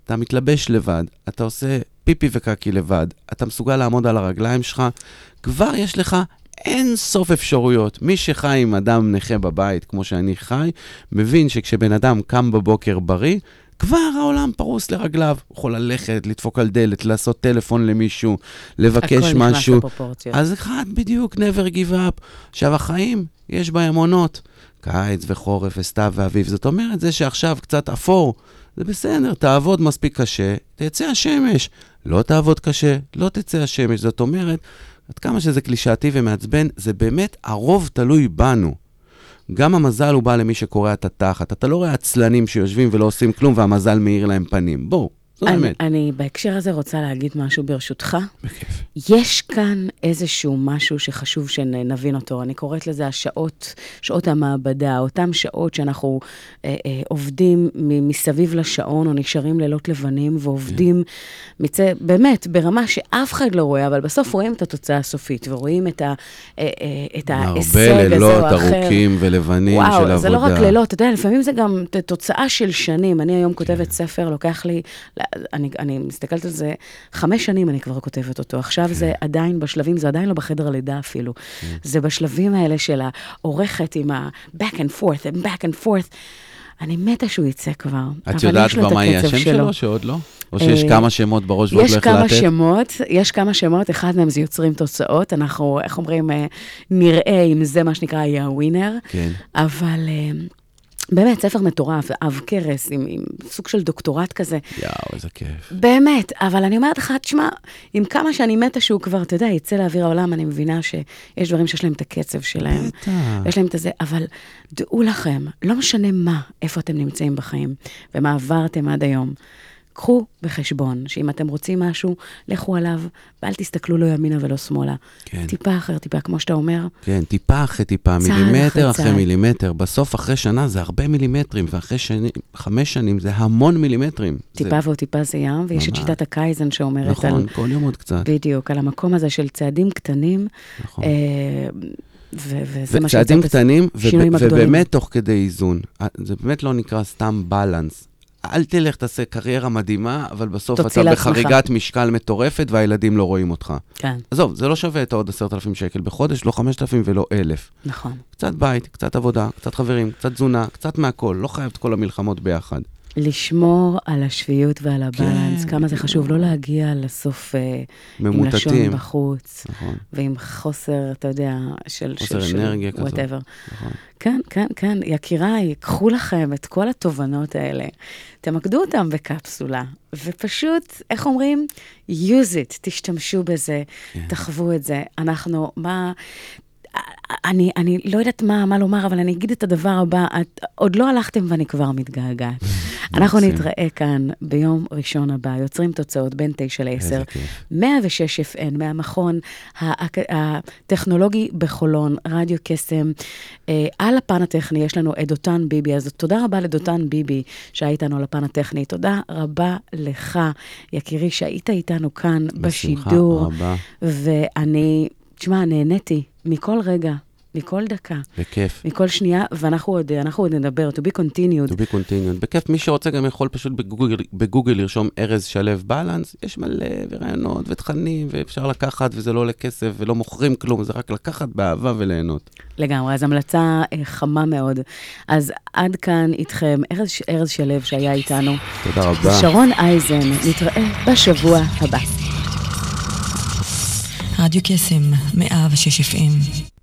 אתה מתלבש לבד, אתה עושה פיפי וקקי לבד, אתה מסוגל לעמוד על הרגליים שלך, כבר יש לך אין סוף אפשרויות. מי שחי עם אדם נכה בבית, כמו שאני חי, מבין שכשבן אדם קם בבוקר בריא, כבר העולם פרוס לרגליו. הוא יכול ללכת, לדפוק על דלת, לעשות טלפון למישהו, לבקש הכל נכנס משהו. לפרופורציות. אז אחד בדיוק, never give up. עכשיו, החיים, יש בהם עונות. קיץ וחורף וסתיו ואביב. זאת אומרת, זה שעכשיו קצת אפור, זה בסדר, תעבוד מספיק קשה, תצא השמש. לא תעבוד קשה, לא תצא השמש. זאת אומרת, עד כמה שזה קלישאתי ומעצבן, זה באמת, הרוב תלוי בנו. גם המזל הוא בא למי שקורע את התחת. אתה לא רואה עצלנים שיושבים ולא עושים כלום והמזל מאיר להם פנים. בואו, זו אני, האמת. אני בהקשר הזה רוצה להגיד משהו ברשותך. יש כאן איזשהו משהו שחשוב שנבין אותו. אני קוראת לזה השעות, שעות המעבדה, אותן שעות שאנחנו אה, אה, עובדים מסביב לשעון, או נשארים לילות לבנים, ועובדים מצא, באמת, ברמה שאף אחד לא רואה, אבל בסוף רואים את התוצאה הסופית, ורואים את, ה, אה, אה, את ההישג הרבה הזה או לילות אחר. ארוכים ולבנים של עבודה. וואו, זה לא רק לילות, אתה יודע, לפעמים זה גם תוצאה של שנים. אני היום כותבת ספר, לוקח לי, אני, אני מסתכלת על זה, חמש שנים אני כבר כותבת אותו. עכשיו זה עדיין בשלבים, זה עדיין לא בחדר הלידה אפילו. זה בשלבים האלה של העורכת עם ה-back and forth and back and forth. אני מתה שהוא יצא כבר. את יודעת יש כבר מה יהיה השם שלו, שעוד לא? או שיש אה, כמה שמות בראש ועוד יש לא כמה החלטת? שמות, יש כמה שמות, אחד מהם זה יוצרים תוצאות, אנחנו, איך אומרים, אה, נראה אם זה מה שנקרא יהיה הווינר. כן. אבל אה, באמת, ספר מטורף, עב כרס, עם, עם סוג של דוקטורט כזה. יואו, איזה כיף. באמת, אבל אני אומרת לך, תשמע, עם כמה שאני מתה שהוא כבר, אתה יודע, יצא לאוויר העולם, אני מבינה שיש דברים שיש להם את הקצב שלהם. בטח. יש להם את הזה, אבל דעו לכם, לא משנה מה, איפה אתם נמצאים בחיים, ומה עברתם עד היום. קחו בחשבון שאם אתם רוצים משהו, לכו עליו, ואל תסתכלו לא ימינה ולא שמאלה. כן. טיפה אחר טיפה, כמו שאתה אומר, כן, טיפה אחרי טיפה, צעד מילימטר אחרי אחרי צעד. מילימטר. בסוף, אחרי שנה זה הרבה מילימטרים, ואחרי שני, חמש שנים זה המון מילימטרים. טיפה זה, ועוד טיפה זה ים, ויש את ממש. שיטת הקייזן שאומרת על... נכון, כל יום עוד קצת. בדיוק, על המקום הזה של צעדים קטנים. נכון. אה, ו- וזה מה וצעדים את קטנים. ובאמת תוך כדי איזון. אה, זה באמת לא נקרא סתם בלנס. אל תלך, תעשה קריירה מדהימה, אבל בסוף אתה לעצמך. בחריגת משקל מטורפת והילדים לא רואים אותך. כן, עזוב, זה לא שווה את העוד עשרת אלפים שקל בחודש, לא חמשת אלפים ולא אלף. נכון. קצת בית, קצת עבודה, קצת חברים, קצת תזונה, קצת מהכל, לא חייב את כל המלחמות ביחד. לשמור על השפיות ועל הבלנס, כן, כמה זה חשוב לא להגיע לסוף אה, עם לשון ממוטטים. בחוץ, נכון, ועם חוסר, אתה יודע, של... חוסר של, אנרגיה של כזאת. whatever. נכון. כן, כן, כן, יקיריי, קחו לכם את כל התובנות האלה, תמקדו אותם בקפסולה, ופשוט, איך אומרים? use it, תשתמשו בזה, כן. תחוו את זה. אנחנו, מה... אני, אני לא יודעת מה, מה לומר, אבל אני אגיד את הדבר הבא, את עוד לא הלכתם ואני כבר מתגעגעת. אנחנו. נתראה כאן ביום ראשון הבא, יוצרים תוצאות בין 9 ל-10. איזה כיף. 106 FN, מהמכון הטכנולוגי בחולון, רדיו קסם. אה, על הפן הטכני יש לנו את דותן ביבי, אז תודה רבה לדותן ביבי שהיה איתנו על הפן הטכני. תודה רבה לך, יקירי, שהיית איתנו כאן בשמחה בשידור. רבה. ואני, תשמע, נהניתי מכל רגע, מכל דקה, בכיף. מכל שנייה, ואנחנו עוד, אנחנו עוד נדבר, to be continued. To be continued. בכיף, מי שרוצה גם יכול פשוט בגוגל, בגוגל לרשום ארז שלו בלנס, יש מלא רעיונות ותכנים, ואפשר לקחת, וזה לא עולה כסף, ולא מוכרים כלום, זה רק לקחת באהבה וליהנות. לגמרי, אז המלצה אה, חמה מאוד. אז עד כאן איתכם, ארז, ארז שלו שהיה איתנו. תודה רבה. שרון אייזן, נתראה בשבוע הבא. רדיו קסם, 106 FM.